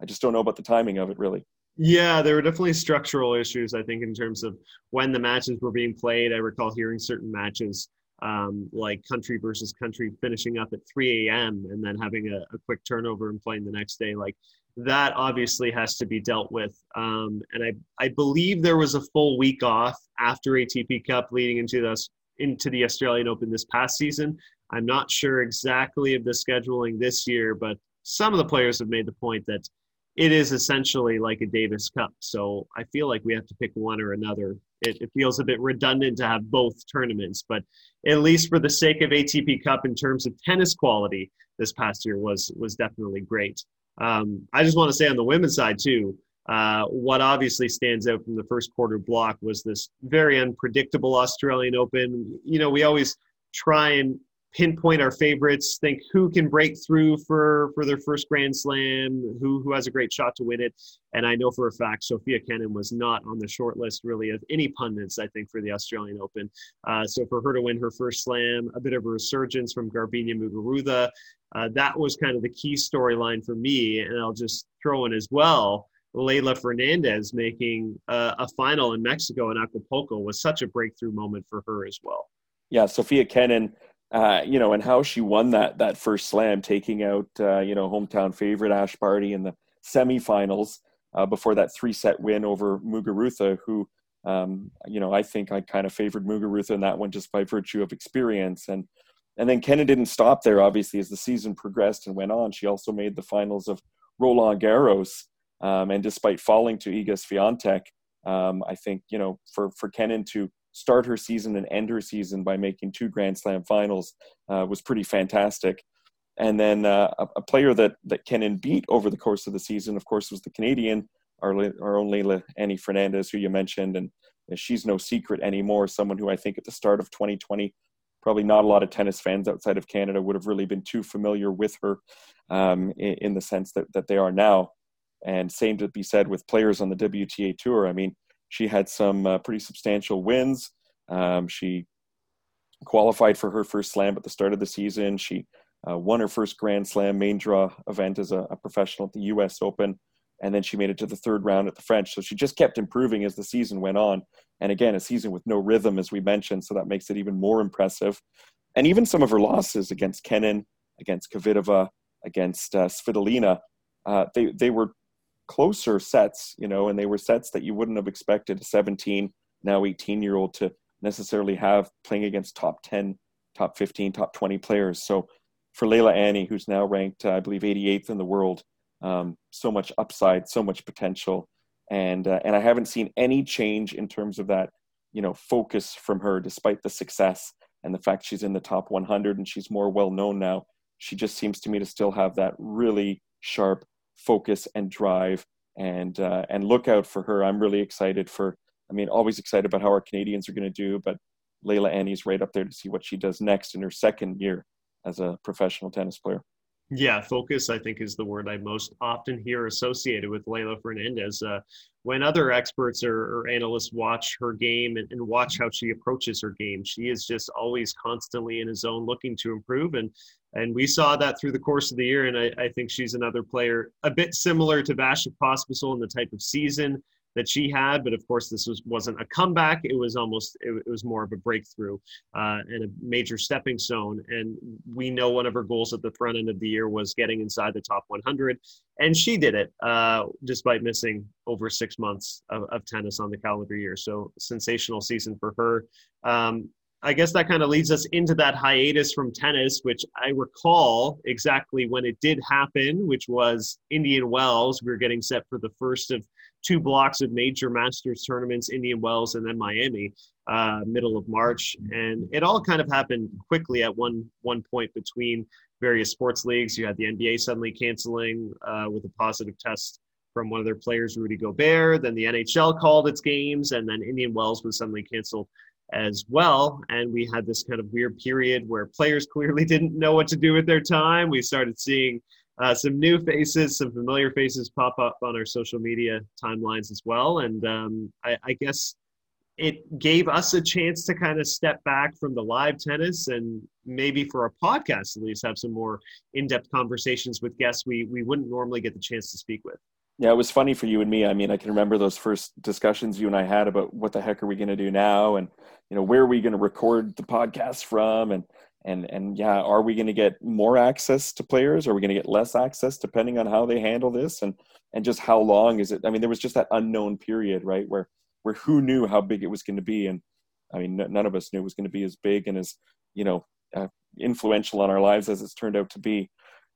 Speaker 2: I just don't know about the timing of it really.
Speaker 1: Yeah, there were definitely structural issues, I think, in terms of when the matches were being played. I recall hearing certain matches um, like country versus country finishing up at 3 a.m. and then having a, a, quick turnover and playing the next day. Like that obviously has to be dealt with. Um, and I, I believe there was a full week off after ATP Cup leading into this into the Australian Open this past season. I'm not sure exactly of the scheduling this year, but some of the players have made the point that it is essentially like a Davis Cup. So I feel like we have to pick one or another. It, it, feels a bit redundant to have both tournaments, but at least for the sake of ATP Cup in terms of tennis quality, this past year was was definitely great. Um, I just want to say on the women's side too, uh, what obviously stands out from the first quarter block was this very unpredictable Australian Open. You know, we always try and pinpoint our favorites, think who can break through for for their first Grand Slam, who who has a great shot to win it. And I know for a fact Sofia Kenin was not on the short list really of any pundits. I think for the Australian Open. Uh, so for her to win her first Slam, a bit of a resurgence from Garbiñe Muguruza, uh, that was kind of the key storyline for me. And I'll just throw in as well. Leylah Fernandez making uh, a final in Mexico in Acapulco was such a breakthrough moment for her as well.
Speaker 2: Yeah, Sofia Kenin uh, you know, and how she won that that first slam, taking out uh, you know hometown favorite Ash Barty in the semifinals uh, before that three set win over Muguruza, who um, you know I think I kind of favored Muguruza in that one just by virtue of experience, and and then Kenin didn't stop there. Obviously, as the season progressed and went on, she also made the finals of Roland Garros, um, and despite falling to Iga Swiatek, um, I think you know for for Kenin to start her season and end her season by making two Grand Slam finals uh, was pretty fantastic. And then uh, a, a, player that that Kenin beat over the course of the season, of course, was the Canadian, our, our own Leylah Annie Fernandez, who you mentioned, and she's no secret anymore. Someone who I think at the start of 2020, probably not a lot of tennis fans outside of Canada would have really been too familiar with her um, in, in the sense that that they are now. And same to be said with players on the WTA tour. I mean, she had some uh, pretty substantial wins. Um, she qualified for her first slam at the start of the season. She uh, won her first Grand Slam main draw event as a, a, professional at the U.S. Open, and then she made it to the third round at the French. So she just kept improving as the season went on. And again, a season with no rhythm, as we mentioned, so that makes it even more impressive. And even some of her losses against Kenin, against Kvitova, against uh, Svitolina, uh, they they were closer sets, you know, and they were sets that you wouldn't have expected a 17, now 18 year old to necessarily have playing against top 10, top 15, top 20 players. So for Leylah Annie, who's now ranked, uh, I believe, 88th in the world, um, so much upside, so much potential. And, uh, and I haven't seen any change in terms of that, you know, focus from her, despite the success and the fact she's in the top 100 and she's more well known now. She just seems to me to still have that really sharp focus and drive and uh, and look out for her. I'm really excited for. I mean, always excited about how our Canadians are going to do, but Leylah Annie's right up there to see what she does next in her second year as a professional tennis player.
Speaker 1: Yeah, focus, I think, is the word I most often hear associated with Leylah Fernandez. Uh, when other experts or, or, analysts watch her game and, and, watch how she approaches her game, she is just always constantly in a zone looking to improve. And and we saw that through the course of the year. And I, I think she's another player a bit similar to Vasek Pospisil in the type of season that she had. But of course, this was, wasn't a comeback. It was almost, it, it was more of a breakthrough uh, and a major stepping stone. And we know one of her goals at the front end of the year was getting inside the top 100. And she did it uh, despite missing over six months of, of, tennis on the calendar year. So sensational season for her. Um, I guess that kind of leads us into that hiatus from tennis, which I recall exactly when it did happen, which was Indian Wells. We were getting set for the first of two blocks of major Masters tournaments, Indian Wells and then Miami, uh, middle of March, and it all kind of happened quickly at one one point between various sports leagues. You had the NBA suddenly canceling uh, with a positive test from one of their players, Rudy Gobert. Then the NHL called its games, and then Indian Wells was suddenly canceled as well. And we had this kind of weird period where players clearly didn't know what to do with their time. We started seeing uh, some new faces, some familiar faces pop up on our social media timelines as well. And um, I, I, guess it gave us a chance to kind of step back from the live tennis and maybe for our podcast at least have some more in-depth conversations with guests we, we wouldn't normally get the chance to speak with.
Speaker 2: Yeah, it was funny for you and me. I mean, I can remember those first discussions you and I had about what the heck are we going to do now, and you know, where are we going to record the podcast from, and and and yeah, are we going to get more access to players? Are we going to get less access depending on how they handle this, and and just how long is it? I mean, there was just that unknown period, right, where where who knew how big it was going to be, and I mean, none of us knew it was going to be as big and as you know uh, influential on our lives as it's turned out to be.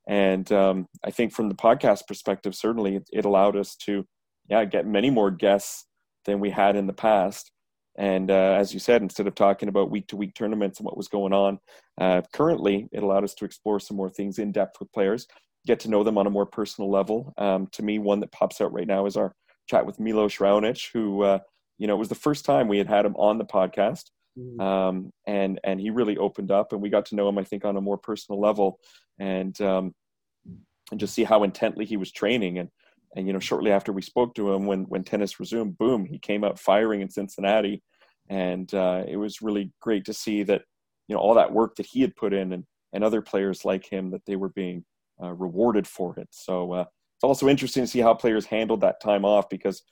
Speaker 2: And um, I think from the podcast perspective, certainly it, it, allowed us to, yeah, get many more guests than we had in the past. And uh, as you said, instead of talking about week to week tournaments and what was going on, uh, currently it allowed us to explore some more things in depth with players, get to know them on a more personal level. Um, to me, one that pops out right now is our chat with Milos Raonic, who, uh, you know, it was the first time we had had him on the podcast. Mm-hmm. Um, and and he really opened up, and we got to know him, I think, on a more personal level, and um, and just see how intently he was training. And and you know, shortly after we spoke to him, when when tennis resumed, boom, he came out firing in Cincinnati, and uh, it was really great to see that you know all that work that he had put in, and and other players like him that they were being uh, rewarded for it. So uh, it's also interesting to see how players handled that time off because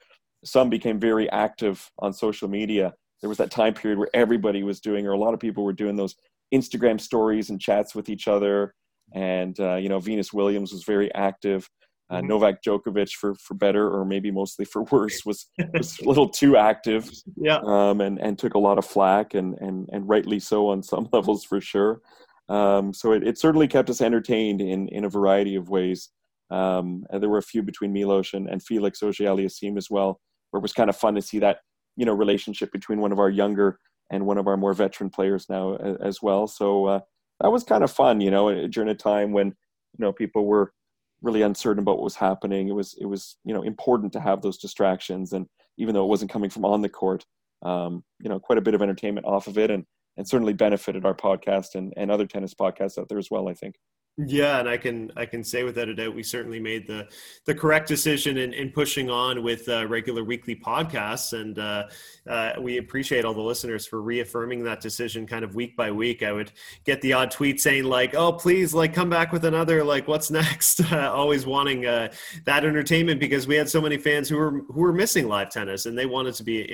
Speaker 2: some became very active on social media there was that time period where everybody was doing, or a lot of people were doing those Instagram stories and chats with each other. And uh, you know, Venus Williams was very active. Uh, mm-hmm. Novak Djokovic, for for better or maybe mostly for worse, was was a little too active.
Speaker 4: Yeah.
Speaker 2: Um, and and took a lot of flack, and and and rightly so on some levels for sure. Um, so it, it certainly kept us entertained in in a variety of ways. Um, and there were a few between Milos and, and Felix Auger-Aliassime as well, where it was kind of fun to see that you know relationship between one of our younger and one of our more veteran players now as well. So uh, that was kind of fun, you know, during a time when you know people were really uncertain about what was happening. It was it was you know important to have those distractions, and even though it wasn't coming from on the court, um, you know, quite a bit of entertainment off of it, and and certainly benefited our podcast and and other tennis podcasts out there as well. I think.
Speaker 1: Yeah, and I can I can say without a doubt we certainly made the the correct decision in, in pushing on with uh, regular weekly podcasts, and uh, uh, we appreciate all the listeners for reaffirming that decision kind of week by week. I would get the odd tweet saying like, "Oh, please, like come back with another like what's next?" always wanting uh, that entertainment because we had so many fans who were who were missing live tennis and they wanted to be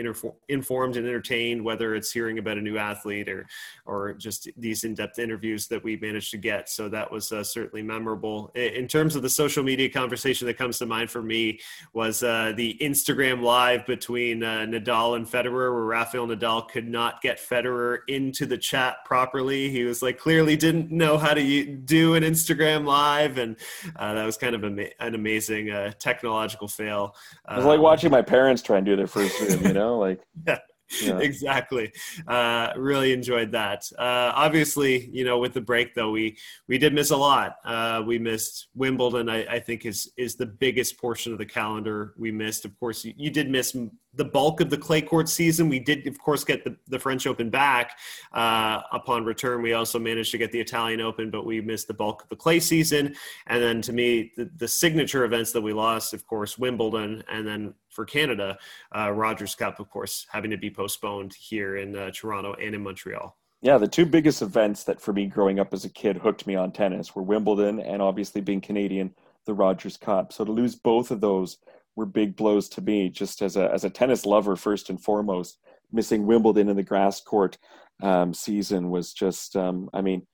Speaker 1: informed and entertained, whether it's hearing about a new athlete or or just these in depth interviews that we managed to get. So that was uh, certainly memorable. In terms of the social media conversation that comes to mind for me was uh, the Instagram live between uh, Nadal and Federer, where Rafael Nadal could not get Federer into the chat properly. He was like clearly didn't know how to do an Instagram live, and uh, that was kind of an amazing uh, technological fail.
Speaker 2: It was like um, watching my parents try and do their first Zoom, you know, like.
Speaker 1: yeah. Yeah. exactly. Uh, really enjoyed that. Uh, obviously, you know, with the break though, we we did miss a lot. Uh, we missed Wimbledon. I, I, think is is the biggest portion of the calendar we missed. Of course, you, you did miss the bulk of the clay court season. We did, of course, get the, the French Open back uh, upon return. We also managed to get the Italian Open, but we missed the bulk of the clay season. And then to me, the, the signature events that we lost, of course, Wimbledon, and then for Canada, uh, Rogers Cup, of course, having to be postponed here in uh, Toronto and in Montreal.
Speaker 2: Yeah, the two biggest events that for me growing up as a kid hooked me on tennis were Wimbledon and obviously being Canadian, the Rogers Cup. So to lose both of those were big blows to me, just as a as a tennis lover first and foremost. Missing Wimbledon in the grass court um, season was just, um, I mean,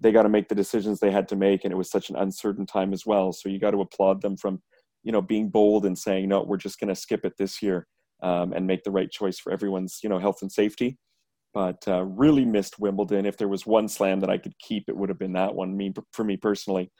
Speaker 2: they got to make the decisions they had to make, and it was such an uncertain time as well. So you got to applaud them from, you know, being bold and saying, no, we're just going to skip it this year um, and make the right choice for everyone's, you know, health and safety. But uh, really missed Wimbledon. If there was one slam that I could keep, it would have been that one. Me for me personally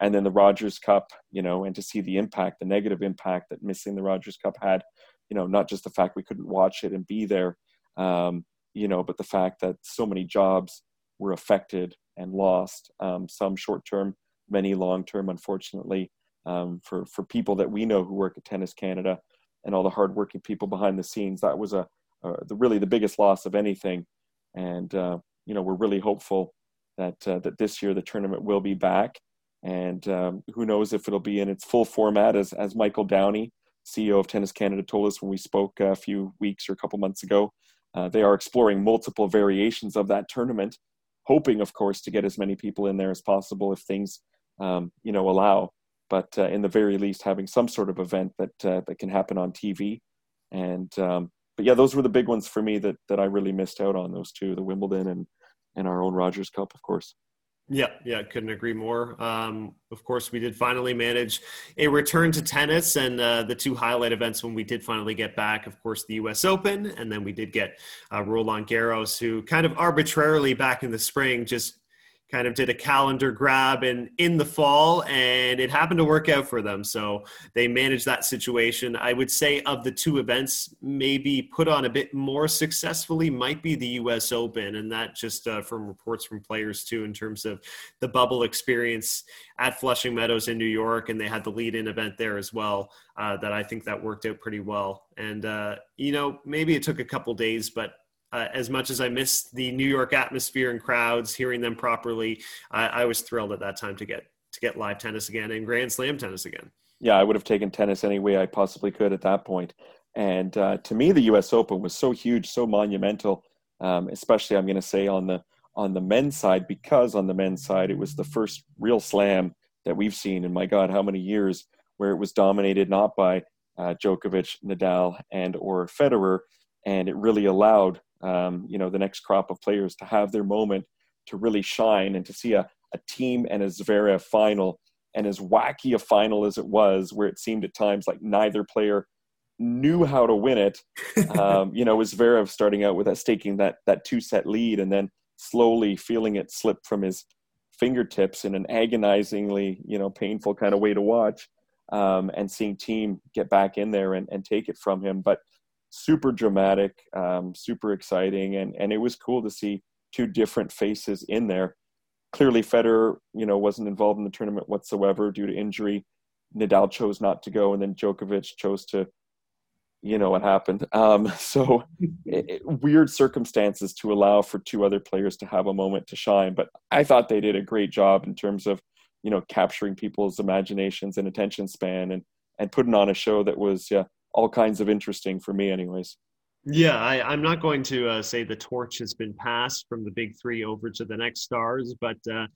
Speaker 2: and then the Rogers Cup, you know, and to see the impact, the negative impact that missing the Rogers Cup had, you know, not just the fact we couldn't watch it and be there, um, you know, but the fact that so many jobs were affected and lost, um, some short term, many long term, unfortunately, um, for for people that we know who work at Tennis Canada and all the hardworking people behind the scenes. That was a, a the really the biggest loss of anything, and uh, you know, we're really hopeful that uh, that this year the tournament will be back and um, who knows if it'll be in its full format, as, as Michael Downey, CEO of Tennis Canada, told us when we spoke a few weeks or a couple months ago. Uh, they are exploring multiple variations of that tournament, hoping, of course, to get as many people in there as possible if things, um, you know, allow. But uh, in the very least, having some sort of event that uh, that can happen on TV. And um, but yeah, those were the big ones for me that that I really missed out on. Those two, the Wimbledon and and our own Rogers Cup, of course.
Speaker 1: Yeah, yeah, couldn't agree more. Um, of course, we did finally manage a return to tennis, and uh, the two highlight events when we did finally get back, of course, the U.S. Open, and then we did get uh, Roland Garros, who kind of arbitrarily back in the spring just kind of did a calendar grab and in the fall and it happened to work out for them. So they managed that situation. I would say of the two events maybe put on a bit more successfully might be the us open and that just uh, from reports from players too in terms of the bubble experience at flushing meadows in new york and they had the lead in event there as well uh, that i think that worked out pretty well. And uh, you know maybe it took a couple days but uh, as much as I missed the New York atmosphere and crowds, hearing them properly, I, I, was thrilled at that time to get to get live tennis again and Grand Slam tennis again.
Speaker 2: Yeah, I would have taken tennis any way I possibly could at that point. And uh, to me, the U.S. Open was so huge, so monumental, um, especially I'm going to say on the on the men's side because on the men's side it was the first real slam that we've seen in my God, how many years where it was dominated not by uh, Djokovic, Nadal, and or Federer, and it really allowed um, you know, the next crop of players to have their moment to really shine and to see a, a Thiem and a Zverev final and as wacky a final as it was, where it seemed at times like neither player knew how to win it. Um, you know, was Zverev starting out with that staking that that two set lead and then slowly feeling it slip from his fingertips in an agonizingly, you know, painful kind of way to watch. Um, and seeing Thiem get back in there and, and take it from him. But super dramatic, um, super exciting, and and it was cool to see two different faces in there. Clearly, Federer, you know, wasn't involved in the tournament whatsoever due to injury. Nadal chose not to go, and then Djokovic chose to. You know what happened. Um, so it, weird circumstances to allow for two other players to have a moment to shine. But I thought they did a great job in terms of, you know, capturing people's imaginations and attention span and and putting on a show that was yeah, all kinds of interesting for me, anyways.
Speaker 4: Yeah, I, am not going to uh, say the torch has been passed from the big three over to the next stars, but uh,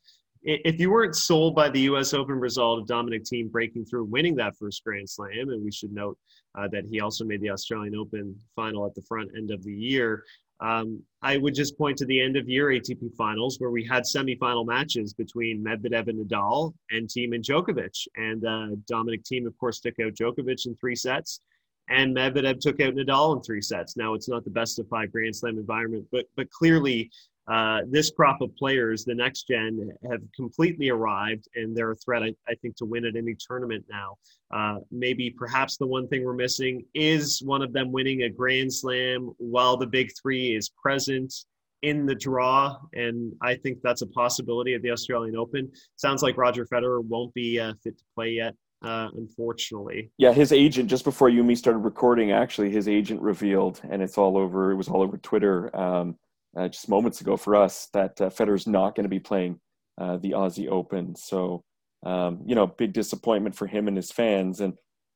Speaker 4: if you weren't sold by the U.S. Open result of Dominic Thiem breaking through, winning that first Grand Slam, and we should note uh, that he also made the Australian Open final at the front end of the year. Um, I would just point to the end of year ATP finals where we had semifinal matches between Medvedev and Nadal and Thiem and Djokovic. And uh, Dominic Thiem, of course, took out Djokovic in three sets and Medvedev took out Nadal in three sets. Now it's not the best of five Grand Slam environment, but but clearly uh, this crop of players, the next gen, have completely arrived, and they're a threat, I, I think, to win at any tournament now. Uh, maybe perhaps the one thing we're missing is one of them winning a Grand Slam while the big three is present in the draw, and I think that's a possibility at the Australian Open. Sounds like Roger Federer won't be uh, fit to play yet uh, unfortunately.
Speaker 2: Yeah, his agent just before you and me started recording, actually, his agent revealed, and it's all over. It was all over Twitter um, uh, just moments ago for us that uh, Federer's not going to be playing uh, the Aussie Open. So, um, you know, big disappointment for him and his fans, and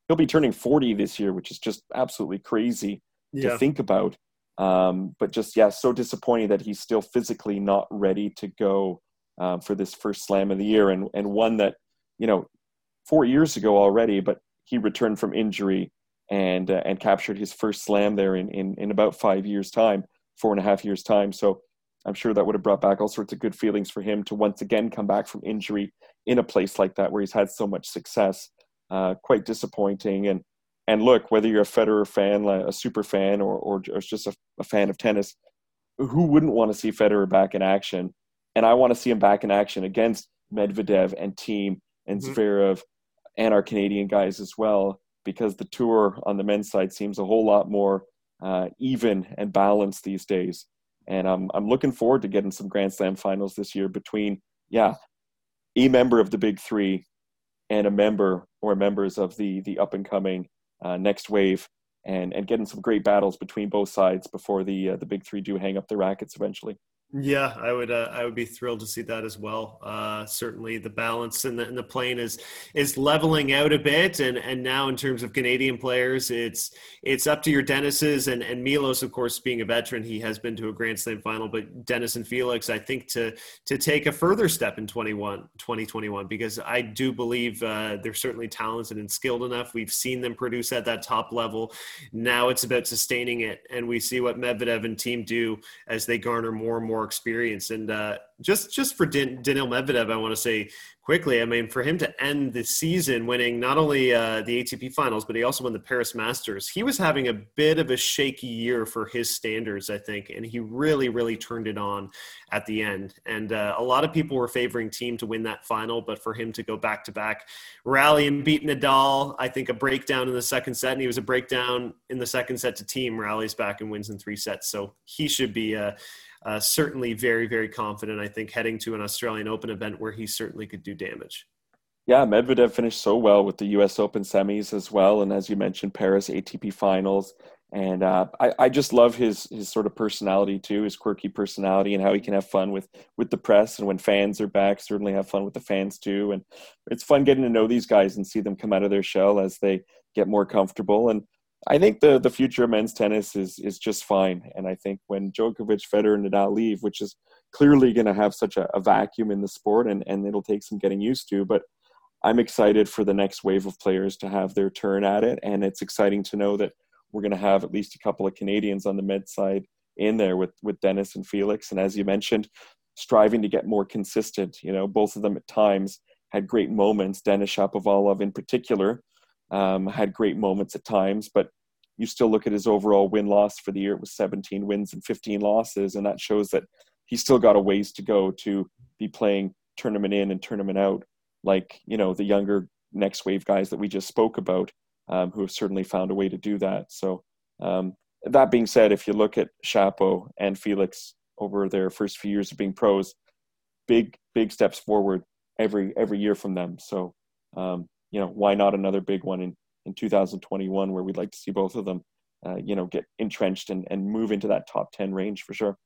Speaker 2: he'll be turning 40 this year, which is just absolutely crazy yeah. to think about. Um, but just yeah, so disappointing that he's still physically not ready to go um, for this first slam of the year, and and one that you know four years ago already, but he returned from injury and uh, and captured his first slam there in, in in about five years time, four and a half years time. So I'm sure that would have brought back all sorts of good feelings for him to once again come back from injury in a place like that where he's had so much success. Uh, quite disappointing. And and look, whether you're a Federer fan, a super fan, or or, or just a, a fan of tennis, who wouldn't want to see Federer back in action? And I want to see him back in action against Medvedev and Thiem and mm-hmm. Zverev and our Canadian guys as well, because the tour on the men's side seems a whole lot more uh, even and balanced these days. And I'm I'm looking forward to getting some Grand Slam finals this year between yeah, a member of the Big Three and a member or members of the the up and coming uh, next wave, and and getting some great battles between both sides before the uh, the Big Three do hang up their rackets eventually.
Speaker 1: Yeah, I would. Uh, I would be thrilled to see that as well. Uh, certainly, the balance in the in the plane is is leveling out a bit, and and now in terms of Canadian players, it's it's up to your Denises and and Milos, of course, being a veteran, he has been to a Grand Slam final. But Denis and Felix, I think to to take a further step in 21, 2021, because I do believe uh, they're certainly talented and skilled enough. We've seen them produce at that top level. Now it's about sustaining it, and we see what Medvedev and Thiem do as they garner more and more experience. And uh, just just for Dan- Daniil Medvedev, I want to say quickly. I mean, for him to end the season winning not only uh, the ATP Finals, but he also won the Paris Masters. He was having a bit of a shaky year for his standards, I think, and he really, really turned it on at the end. And uh, a lot of people were favoring Thiem to win that final, but for him to go back to back, rally and beat Nadal, I think a breakdown in the second set, and he was a breakdown in the second set to Thiem, rallies back and wins in three sets. So he should be. Uh, uh, certainly very, very confident, I think, heading to an Australian Open event where he certainly could do damage.
Speaker 2: Yeah, Medvedev finished so well with the U.S. Open semis as well, and as you mentioned, Paris ATP Finals. And uh, I, I just love his his sort of personality too, his quirky personality, and how he can have fun with with the press, and when fans are back, certainly have fun with the fans too. And it's fun getting to know these guys and see them come out of their shell as they get more comfortable. And I think the the future of men's tennis is is just fine, and I think when Djokovic, Federer, and Nadal leave, which is clearly going to have such a, a, vacuum in the sport, and and it'll take some getting used to, but I'm excited for the next wave of players to have their turn at it, and it's exciting to know that we're going to have at least a couple of Canadians on the med side in there with with Denis and Felix, and as you mentioned, striving to get more consistent. You know, both of them at times had great moments. Denis Shapovalov in particular um, had great moments at times, but you still look at his overall win loss for the year. It was 17 wins and 15 losses, and that shows that he's still got a ways to go to be playing tournament in and tournament out, like you know the younger next wave guys that we just spoke about, um, who have certainly found a way to do that. So um, that being said, if you look at Shapo and Felix over their first few years of being pros, big big steps forward every every year from them. So um, you know, why not another big one in, in 2021 where we'd like to see both of them, uh, you know, get entrenched and, and move into that top 10 range for sure.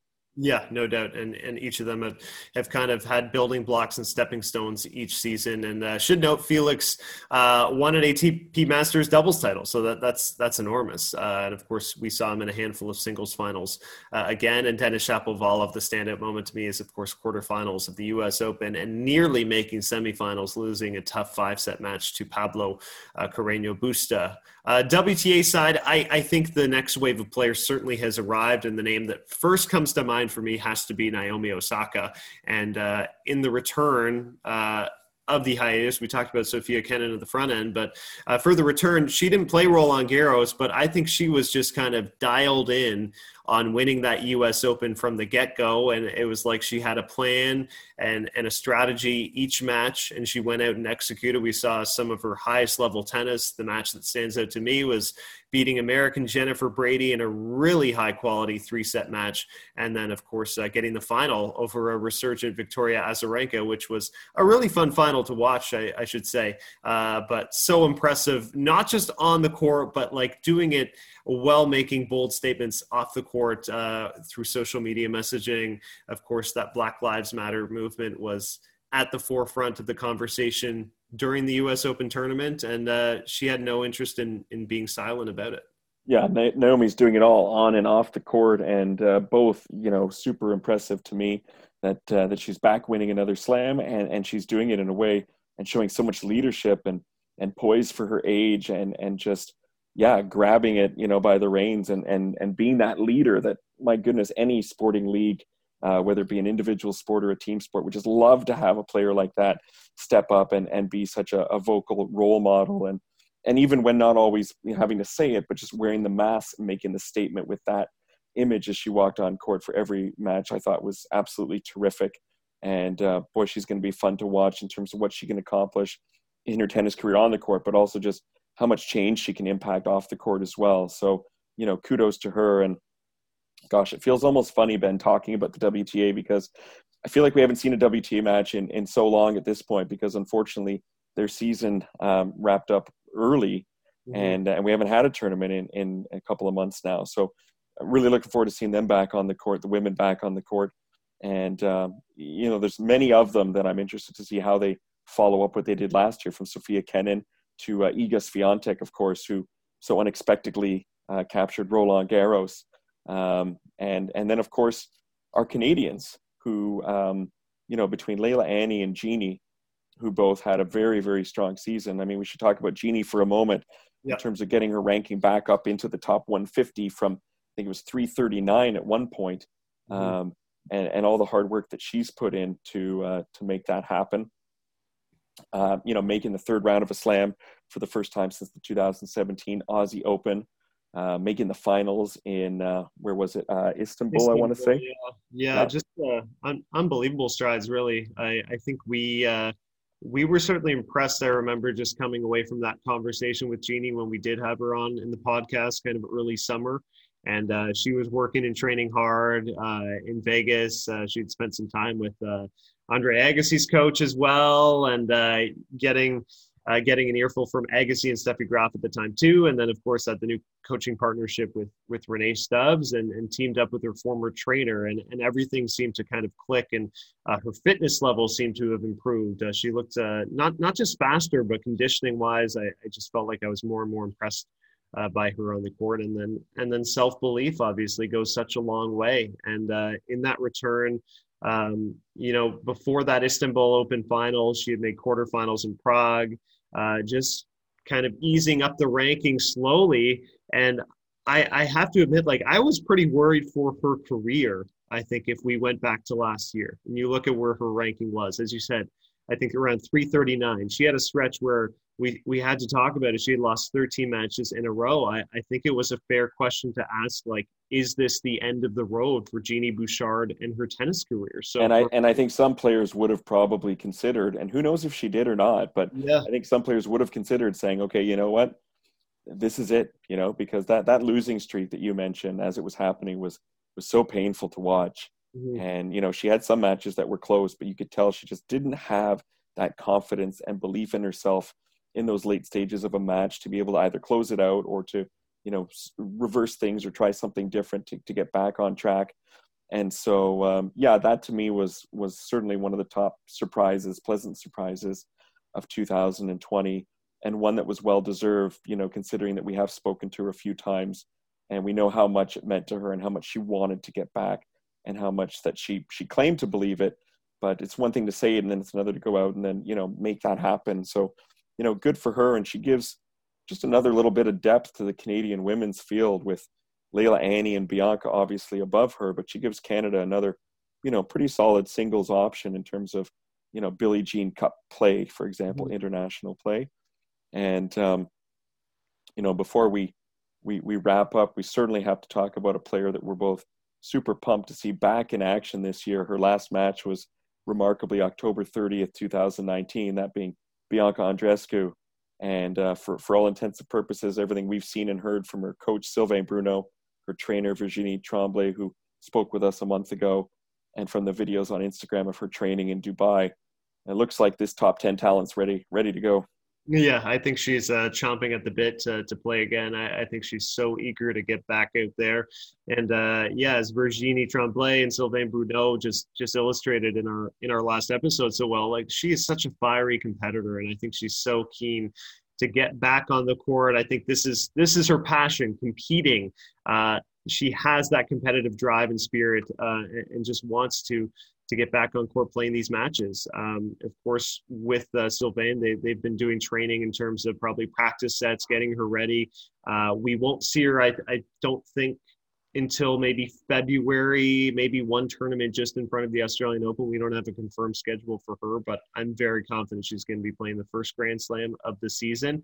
Speaker 1: Yeah, no doubt, and and each of them have, have kind of had building blocks and stepping stones each season. And uh, should note, Felix uh, won an ATP Masters doubles title, so that that's that's enormous. Uh, and of course, we saw him in a handful of singles finals uh, again. And Denis Shapovalov, the standout moment to me is of course quarterfinals of the U.S. Open and nearly making semifinals, losing a tough five set match to Pablo uh, Carreño Busta. Uh, WTA side, I, I think the next wave of players certainly has arrived, and the name that first comes to mind for me has to be Naomi Osaka. And uh, in the return, uh, of the hiatus. We talked about Sofia Kenin at the front end, but uh, for the return, she didn't play Roland Garros, but I think she was just kind of dialed in on winning that U.S. Open from the get go, and it was like she had a plan and and a strategy each match, and she went out and executed. We saw some of her highest level tennis. The match that stands out to me was beating American Jennifer Brady in a really high quality three set match, and then of course uh, getting the final over a resurgent Victoria Azarenka, which was a really fun final to watch, I, I should say. Uh, but so impressive, not just on the court, but like doing it while making bold statements off the court uh, through social media messaging. Of course, that Black Lives Matter movement was at the forefront of the conversation during the U.S. Open tournament, and uh, she had no interest in in being silent about it.
Speaker 2: Yeah, Naomi's doing it all on and off the court, and uh, both you know super impressive to me that uh, that she's back winning another slam, and and she's doing it in a way and showing so much leadership and and poise for her age, and and just yeah, grabbing it, you know, by the reins and and and being that leader that my goodness, any sporting league, uh, whether it be an individual sport or a team sport, would just love to have a player like that step up and and be such a, a vocal role model and and even when not always having to say it, but just wearing the mask and making the statement with that image as she walked on court for every match, I thought was absolutely terrific. And uh, boy, she's going to be fun to watch in terms of what she can accomplish in her tennis career on the court, but also just how much change she can impact off the court as well. So, you know, kudos to her. And gosh, it feels almost funny, Ben, talking about the WTA because I feel like we haven't seen a WTA match in, in so long at this point because unfortunately their season um, wrapped up early mm-hmm. and, and we haven't had a tournament in, in a couple of months now. So I'm really looking forward to seeing them back on the court, the women back on the court. And, um, you know, there's many of them that I'm interested to see how they follow up what they did last year from Sofia Kenin to uh, Iga Swiatek, of course, who so unexpectedly uh, captured Roland Garros, um, and and then of course our Canadians, who um, you know between Leylah Annie and Jeannie, who both had a very very strong season. I mean, we should talk about Jeannie for a moment in terms of getting her ranking back up into the top 150 from I think it was 339 at one point. Mm-hmm. Um, and, and all the hard work that she's put in to uh, to make that happen. Uh, you know, making the third round of a slam for the first time since the 2017 Aussie Open, uh, making the finals in uh, where was it uh, Istanbul, Istanbul, I want to say.
Speaker 1: Yeah, yeah, yeah. just uh, un- unbelievable strides. Really, I, I think we uh, we were certainly impressed. I remember just coming away from that conversation with Jeannie when we did have her on in the podcast, kind of early summer, and uh, she was working and training hard uh, in Vegas. Uh, she'd spent some time with uh, Andre Agassi's coach as well, and uh, getting uh, getting an earful from Agassi and Steffi Graf at the time too, and then of course had the new coaching partnership with with Rennae Stubbs and, and teamed up with her former trainer, and and everything seemed to kind of click, and uh, her fitness level seemed to have improved. Uh, she looked uh, not not just faster, but conditioning wise, I, I just felt like I was more and more impressed. Uh, by her on the court, and then and then self belief obviously goes such a long way. And uh, in that return, um, you know, before that Istanbul Open final, she had made quarterfinals in Prague uh, just kind of easing up the ranking slowly. And I, I have to admit, like, I was pretty worried for her career. I think if we went back to last year and you look at where her ranking was, as you said, I think around 339. She had a stretch where we, we had to talk about it. She had lost 13 matches in a row. I, I think it was a fair question to ask, like, is this the end of the road for Jeannie Bouchard and her tennis career?
Speaker 2: So and I and I think some players would have probably considered, and who knows if she did or not, but yeah. I think some players would have considered saying, okay, you know what, this is it, you know, because that that losing streak that you mentioned as it was happening was was so painful to watch. Mm-hmm. And you know, she had some matches that were close, but you could tell she just didn't have that confidence and belief in herself in those late stages of a match to be able to either close it out or to you know reverse things or try something different to, to get back on track. And so um, yeah that to me was was certainly one of the top surprises pleasant surprises of 2020 and one that was well deserved you know considering that we have spoken to her a few times and we know how much it meant to her and how much she wanted to get back and how much that she she claimed to believe it. But it's one thing to say it and then it's another to go out and then you know make that happen. So you know good for her and she gives just another little bit of depth to the Canadian women's field with Leylah Annie and Bianca obviously above her, but she gives Canada another, you know, pretty solid singles option in terms of, you know, Billie Jean Cup play, for example, mm-hmm. international play. And um, you know, before we we we wrap up, we certainly have to talk about a player that we're both super pumped to see back in action this year. Her last match was remarkably October 30th, 2019, that being Bianca Andrescu. and uh, for, for all intents and purposes, everything we've seen and heard from her coach, Sylvain Bruneau, her trainer, Virginie Tremblay, who spoke with us a month ago, and from the videos on Instagram of her training in Dubai, it looks like this top 10 talent's ready, ready to go.
Speaker 1: Yeah, I think she's uh, chomping at the bit to, to play again. I, I, think she's so eager to get back out there. And uh, yeah, as Virginie Tremblay and Sylvain Bruneau just just illustrated in our in our last episode so well, like she is such a fiery competitor, and I think she's so keen to get back on the court. I think this is this is her passion, competing. Uh, she has that competitive drive and spirit, uh, and, and just wants to to get back on court playing these matches. Um, of course, with uh, Sylvain, they, they've been doing training in terms of probably practice sets, getting her ready. Uh, we won't see her, I, I don't think, until maybe February, maybe one tournament just in front of the Australian Open. We don't have a confirmed schedule for her, but I'm very confident she's going to be playing the first Grand Slam of the season.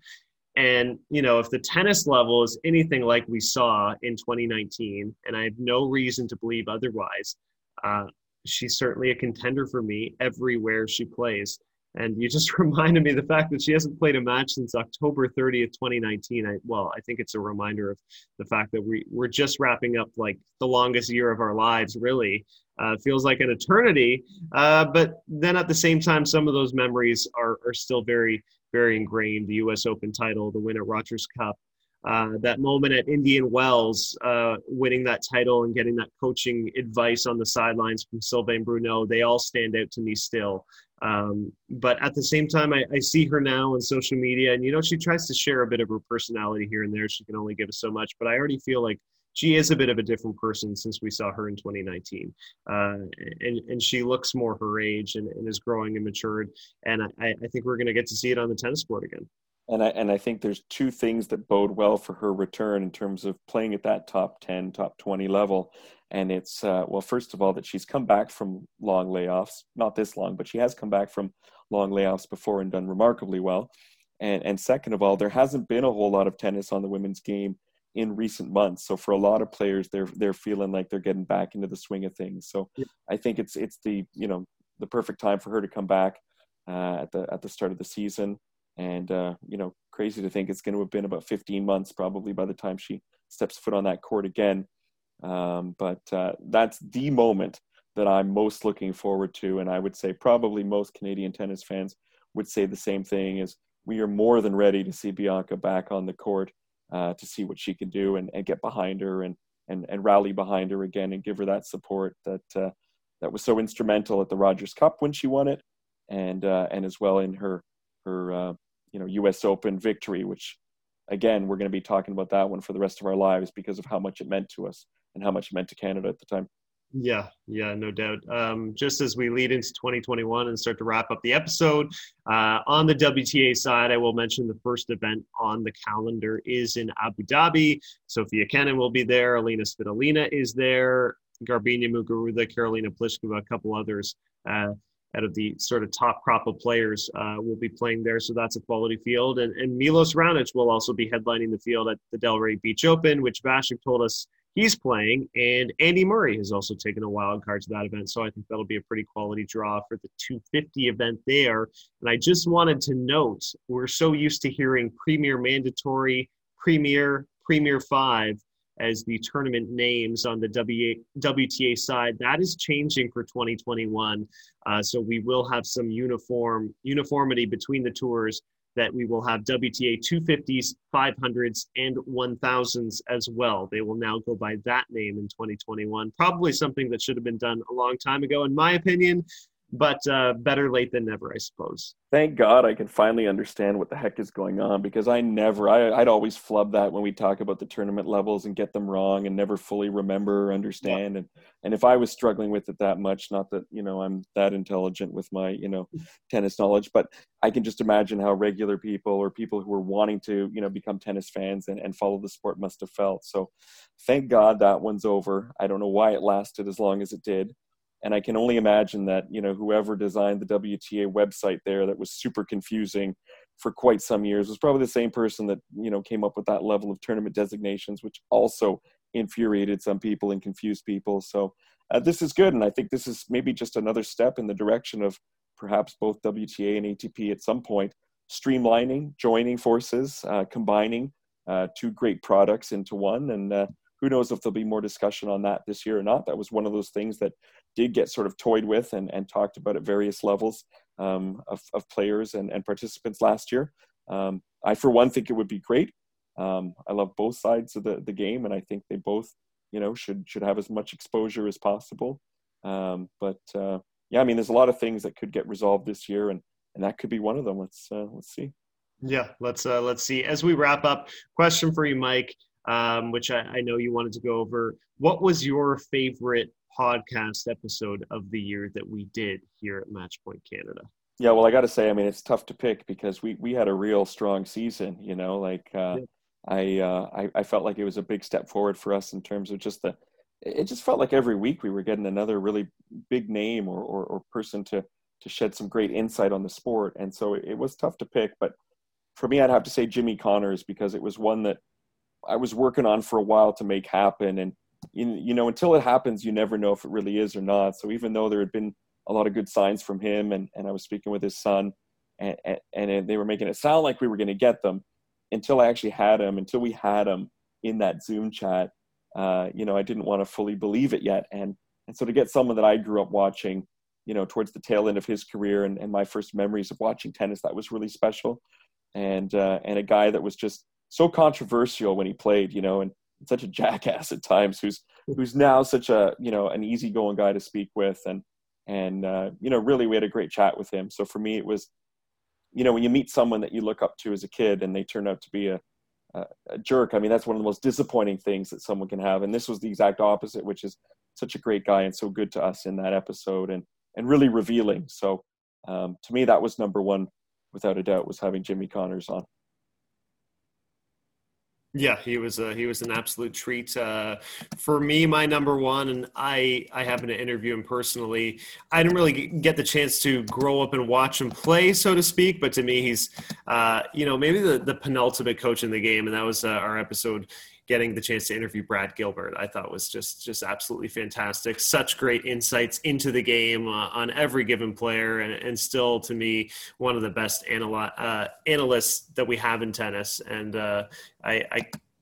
Speaker 1: And, you know, if the tennis level is anything like we saw in 2019, and I have no reason to believe otherwise, uh, she's certainly a contender for me everywhere she plays. And you just reminded me the fact that she hasn't played a match since October 30th, 2019. I, well, I think it's a reminder of the fact that we, we're just wrapping up like the longest year of our lives, really. Uh, feels like an eternity. Uh, but then at the same time, some of those memories are, are still very, very ingrained. The US Open title, the win at Rogers Cup, uh, that moment at Indian Wells, uh, winning that title and getting that coaching advice on the sidelines from Sylvain Bruneau, they all stand out to me still. Um, but at the same time, I, I, see her now on social media, and you know, she tries to share a bit of her personality here and there. She can only give us so much, but I already feel like she is a bit of a different person since we saw her in 2019. Uh, and, and she looks more her age and, and is growing and matured. And I, I think we're going to get to see it on the tennis court again
Speaker 2: and I and I think there's two things that bode well for her return in terms of playing at that top 10, top 20 level. and it's uh, well, first of all, that she's come back from long layoffs, not this long, but she has come back from long layoffs before and done remarkably well. And and second of all, there hasn't been a whole lot of tennis on the women's game in recent months. So for a lot of players, they're they're feeling like they're getting back into the swing of things. So yeah. I think it's it's the you know the perfect time for her to come back uh, at the at the start of the season. And uh, you know, crazy to think it's going to have been about 15 months probably by the time she steps foot on that court again. Um, but uh, that's the moment that I'm most looking forward to, and I would say probably most Canadian tennis fans would say the same thing: is we are more than ready to see Bianca back on the court uh, to see what she can do and, and get behind her and, and and rally behind her again and give her that support that uh, that was so instrumental at the Rogers Cup when she won it, and uh, and as well in her her uh, you know U.S. Open victory, which again we're going to be talking about that one for the rest of our lives because of how much it meant to us and how much it meant to Canada at the time.
Speaker 1: Yeah, yeah, no doubt. Um, just as we lead into 2021 and start to wrap up the episode, uh, on the WTA side, I will mention the first event on the calendar is in Abu Dhabi. Sofia Kenin will be there. Alina Svitolina is there. Garbiñe Muguruza, Karolina Pliskova, a couple others uh, out of the sort of top crop of players uh, will be playing there. So that's a quality field. And, and Milos Raonic will also be headlining the field at the Delray Beach Open, which Vasek told us he's playing. And Andy Murray has also taken a wild card to that event. So I think that'll be a pretty quality draw for the 250 event there. And I just wanted to note we're so used to hearing Premier Mandatory, Premier, Premier 5 as the tournament names on the WTA side. That is changing for 2021. Uh, so we will have some uniform uniformity between the tours that we will have WTA 250s, 500s, and 1000s as well. They will now go by that name in 2021. Probably something that should have been done a long time ago, in my opinion but uh, better late than never, I suppose.
Speaker 2: Thank God I can finally understand what the heck is going on because I never, I, would always flub that when we talk about the tournament levels and get them wrong and never fully remember or understand. Yeah. And, and if I was struggling with it that much, not that, you know, I'm that intelligent with my, you know, tennis knowledge, but I can just imagine how regular people or people who were wanting to, you know, become tennis fans and, and follow the sport must have felt. So thank God that one's over. I don't know why it lasted as long as it did and I can only imagine that you know whoever designed the WTA website there that was super confusing for quite some years was probably the same person that you know came up with that level of tournament designations, which also infuriated some people and confused people. So uh, this is good, and I think this is maybe just another step in the direction of perhaps both WTA and ATP at some point streamlining, joining forces, uh, combining uh, two great products into one, and uh, who knows if there'll be more discussion on that this year or not. That was one of those things that did get sort of toyed with and, and talked about at various levels um, of, of players and, and participants last year. Um, I, for one, think it would be great. Um, I love both sides of the, the game, and I think they both, you know, should should have as much exposure as possible. Um, but uh, yeah, I mean, there's a lot of things that could get resolved this year, and and that could be one of them. Let's uh, let's see.
Speaker 1: Yeah, let's uh, let's see. As we wrap up, question for you, Mike um, which I, I, know you wanted to go over. What was your favorite podcast episode of the year that we did here at Matchpoint Canada?
Speaker 2: Yeah, well, I got to say, I mean, it's tough to pick because we we had a real strong season. You know, like uh, yeah. I, uh, I I felt like it was a big step forward for us in terms of just the. It just felt like every week we were getting another really big name or, or, or person to to shed some great insight on the sport, and so it, it was tough to pick. But for me, I'd have to say Jimmy Connors because it was one that I was working on for a while to make happen. And, you, you know, until it happens, you never know if it really is or not. So even though there had been a lot of good signs from him and, and I was speaking with his son and, and, they were making it sound like we were going to get them until I actually had him, until we had him in that Zoom chat, uh, you know, I didn't want to fully believe it yet. And, and so to get someone that I grew up watching, you know, towards the tail end of his career and, and my first memories of watching tennis, that was really special. And, uh, and a guy that was just so controversial when he played, you know, and such a jackass at times who's who's now such a you know an easygoing guy to speak with. And and uh, you know really we had a great chat with him. So for me it was you know when you meet someone that you look up to as a kid and they turn out to be a, a, a jerk i mean that's one of the most disappointing things that someone can have. And this was the exact opposite which is such a great guy and so good to us in that episode and and really revealing. So um, to me that was number one without a doubt was having jimmy connors on
Speaker 1: Yeah, he was uh, he was an absolute treat uh, for me. My number one, and I I happened to interview him personally. I didn't really get the chance to grow up and watch him play, so to speak. But to me, he's uh, you know maybe the, the penultimate coach in the game, and that was uh, our episode getting the chance to interview Brad Gilbert, I thought was just just absolutely fantastic. Such great insights into the game uh, on every given player, and, and still to me one of the best uh, analysts that we have in tennis. And uh, I, I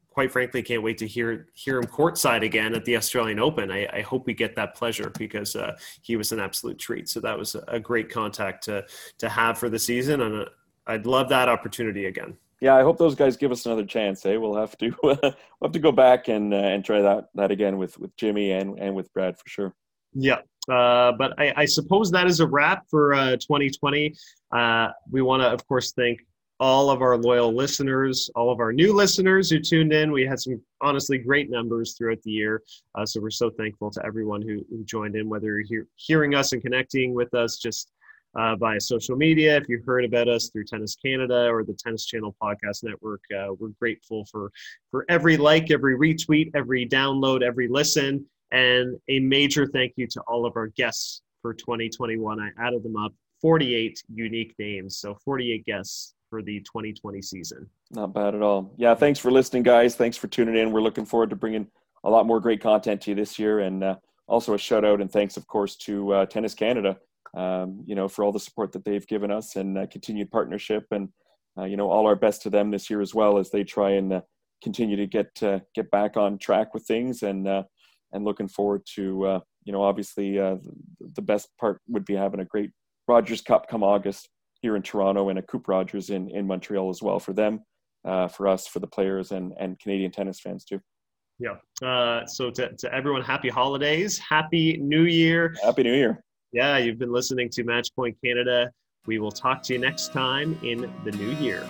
Speaker 1: quite frankly can't wait to hear hear him courtside again at the Australian Open. I, I hope we get that pleasure because uh, he was an absolute treat. So that was a great contact to to have for the season, and uh, I'd love that opportunity again
Speaker 2: yeah, I hope those guys give us another chance. Eh? We'll have to we'll have to go back and uh, and try that that again with with Jimmy and and with Brad for sure.
Speaker 4: Yeah, uh, but I, I, suppose that is a wrap for uh, 2020. Uh, we want to, of course, thank all of our loyal listeners, all of our new listeners who tuned in. We had some honestly great numbers throughout the year. Uh, so we're so thankful to everyone who, who joined in, whether you're hear, hearing us and connecting with us just uh, via social media. If you heard about us through Tennis Canada or the Tennis Channel Podcast Network, uh, we're grateful for for every like, every retweet, every download, every listen, and a major thank you to all of our guests for 2021. I added them up, 48 unique names, so 48 guests for the 2020 season.
Speaker 2: Not bad at all. Yeah, thanks for listening, guys. Thanks for tuning in. We're looking forward to bringing a lot more great content to you this year, and uh, also a shout out and thanks, of course, to uh, Tennis Canada um, you know, for all the support that they've given us and uh, continued partnership, and uh, you know, all our best to them this year as well as they try and uh, continue to get uh, get back on track with things, and uh, and looking forward to uh, you know, obviously the best part would be having a great Rogers Cup come August here in Toronto and a Coupe Rogers in in Montreal as well for them, for us, for the players and and Canadian tennis fans too.
Speaker 4: Yeah. Uh, so to, to everyone, happy holidays, happy New Year.
Speaker 2: Happy New Year.
Speaker 4: Yeah, you've been listening to Matchpoint Canada. We will talk to you next time in the new year.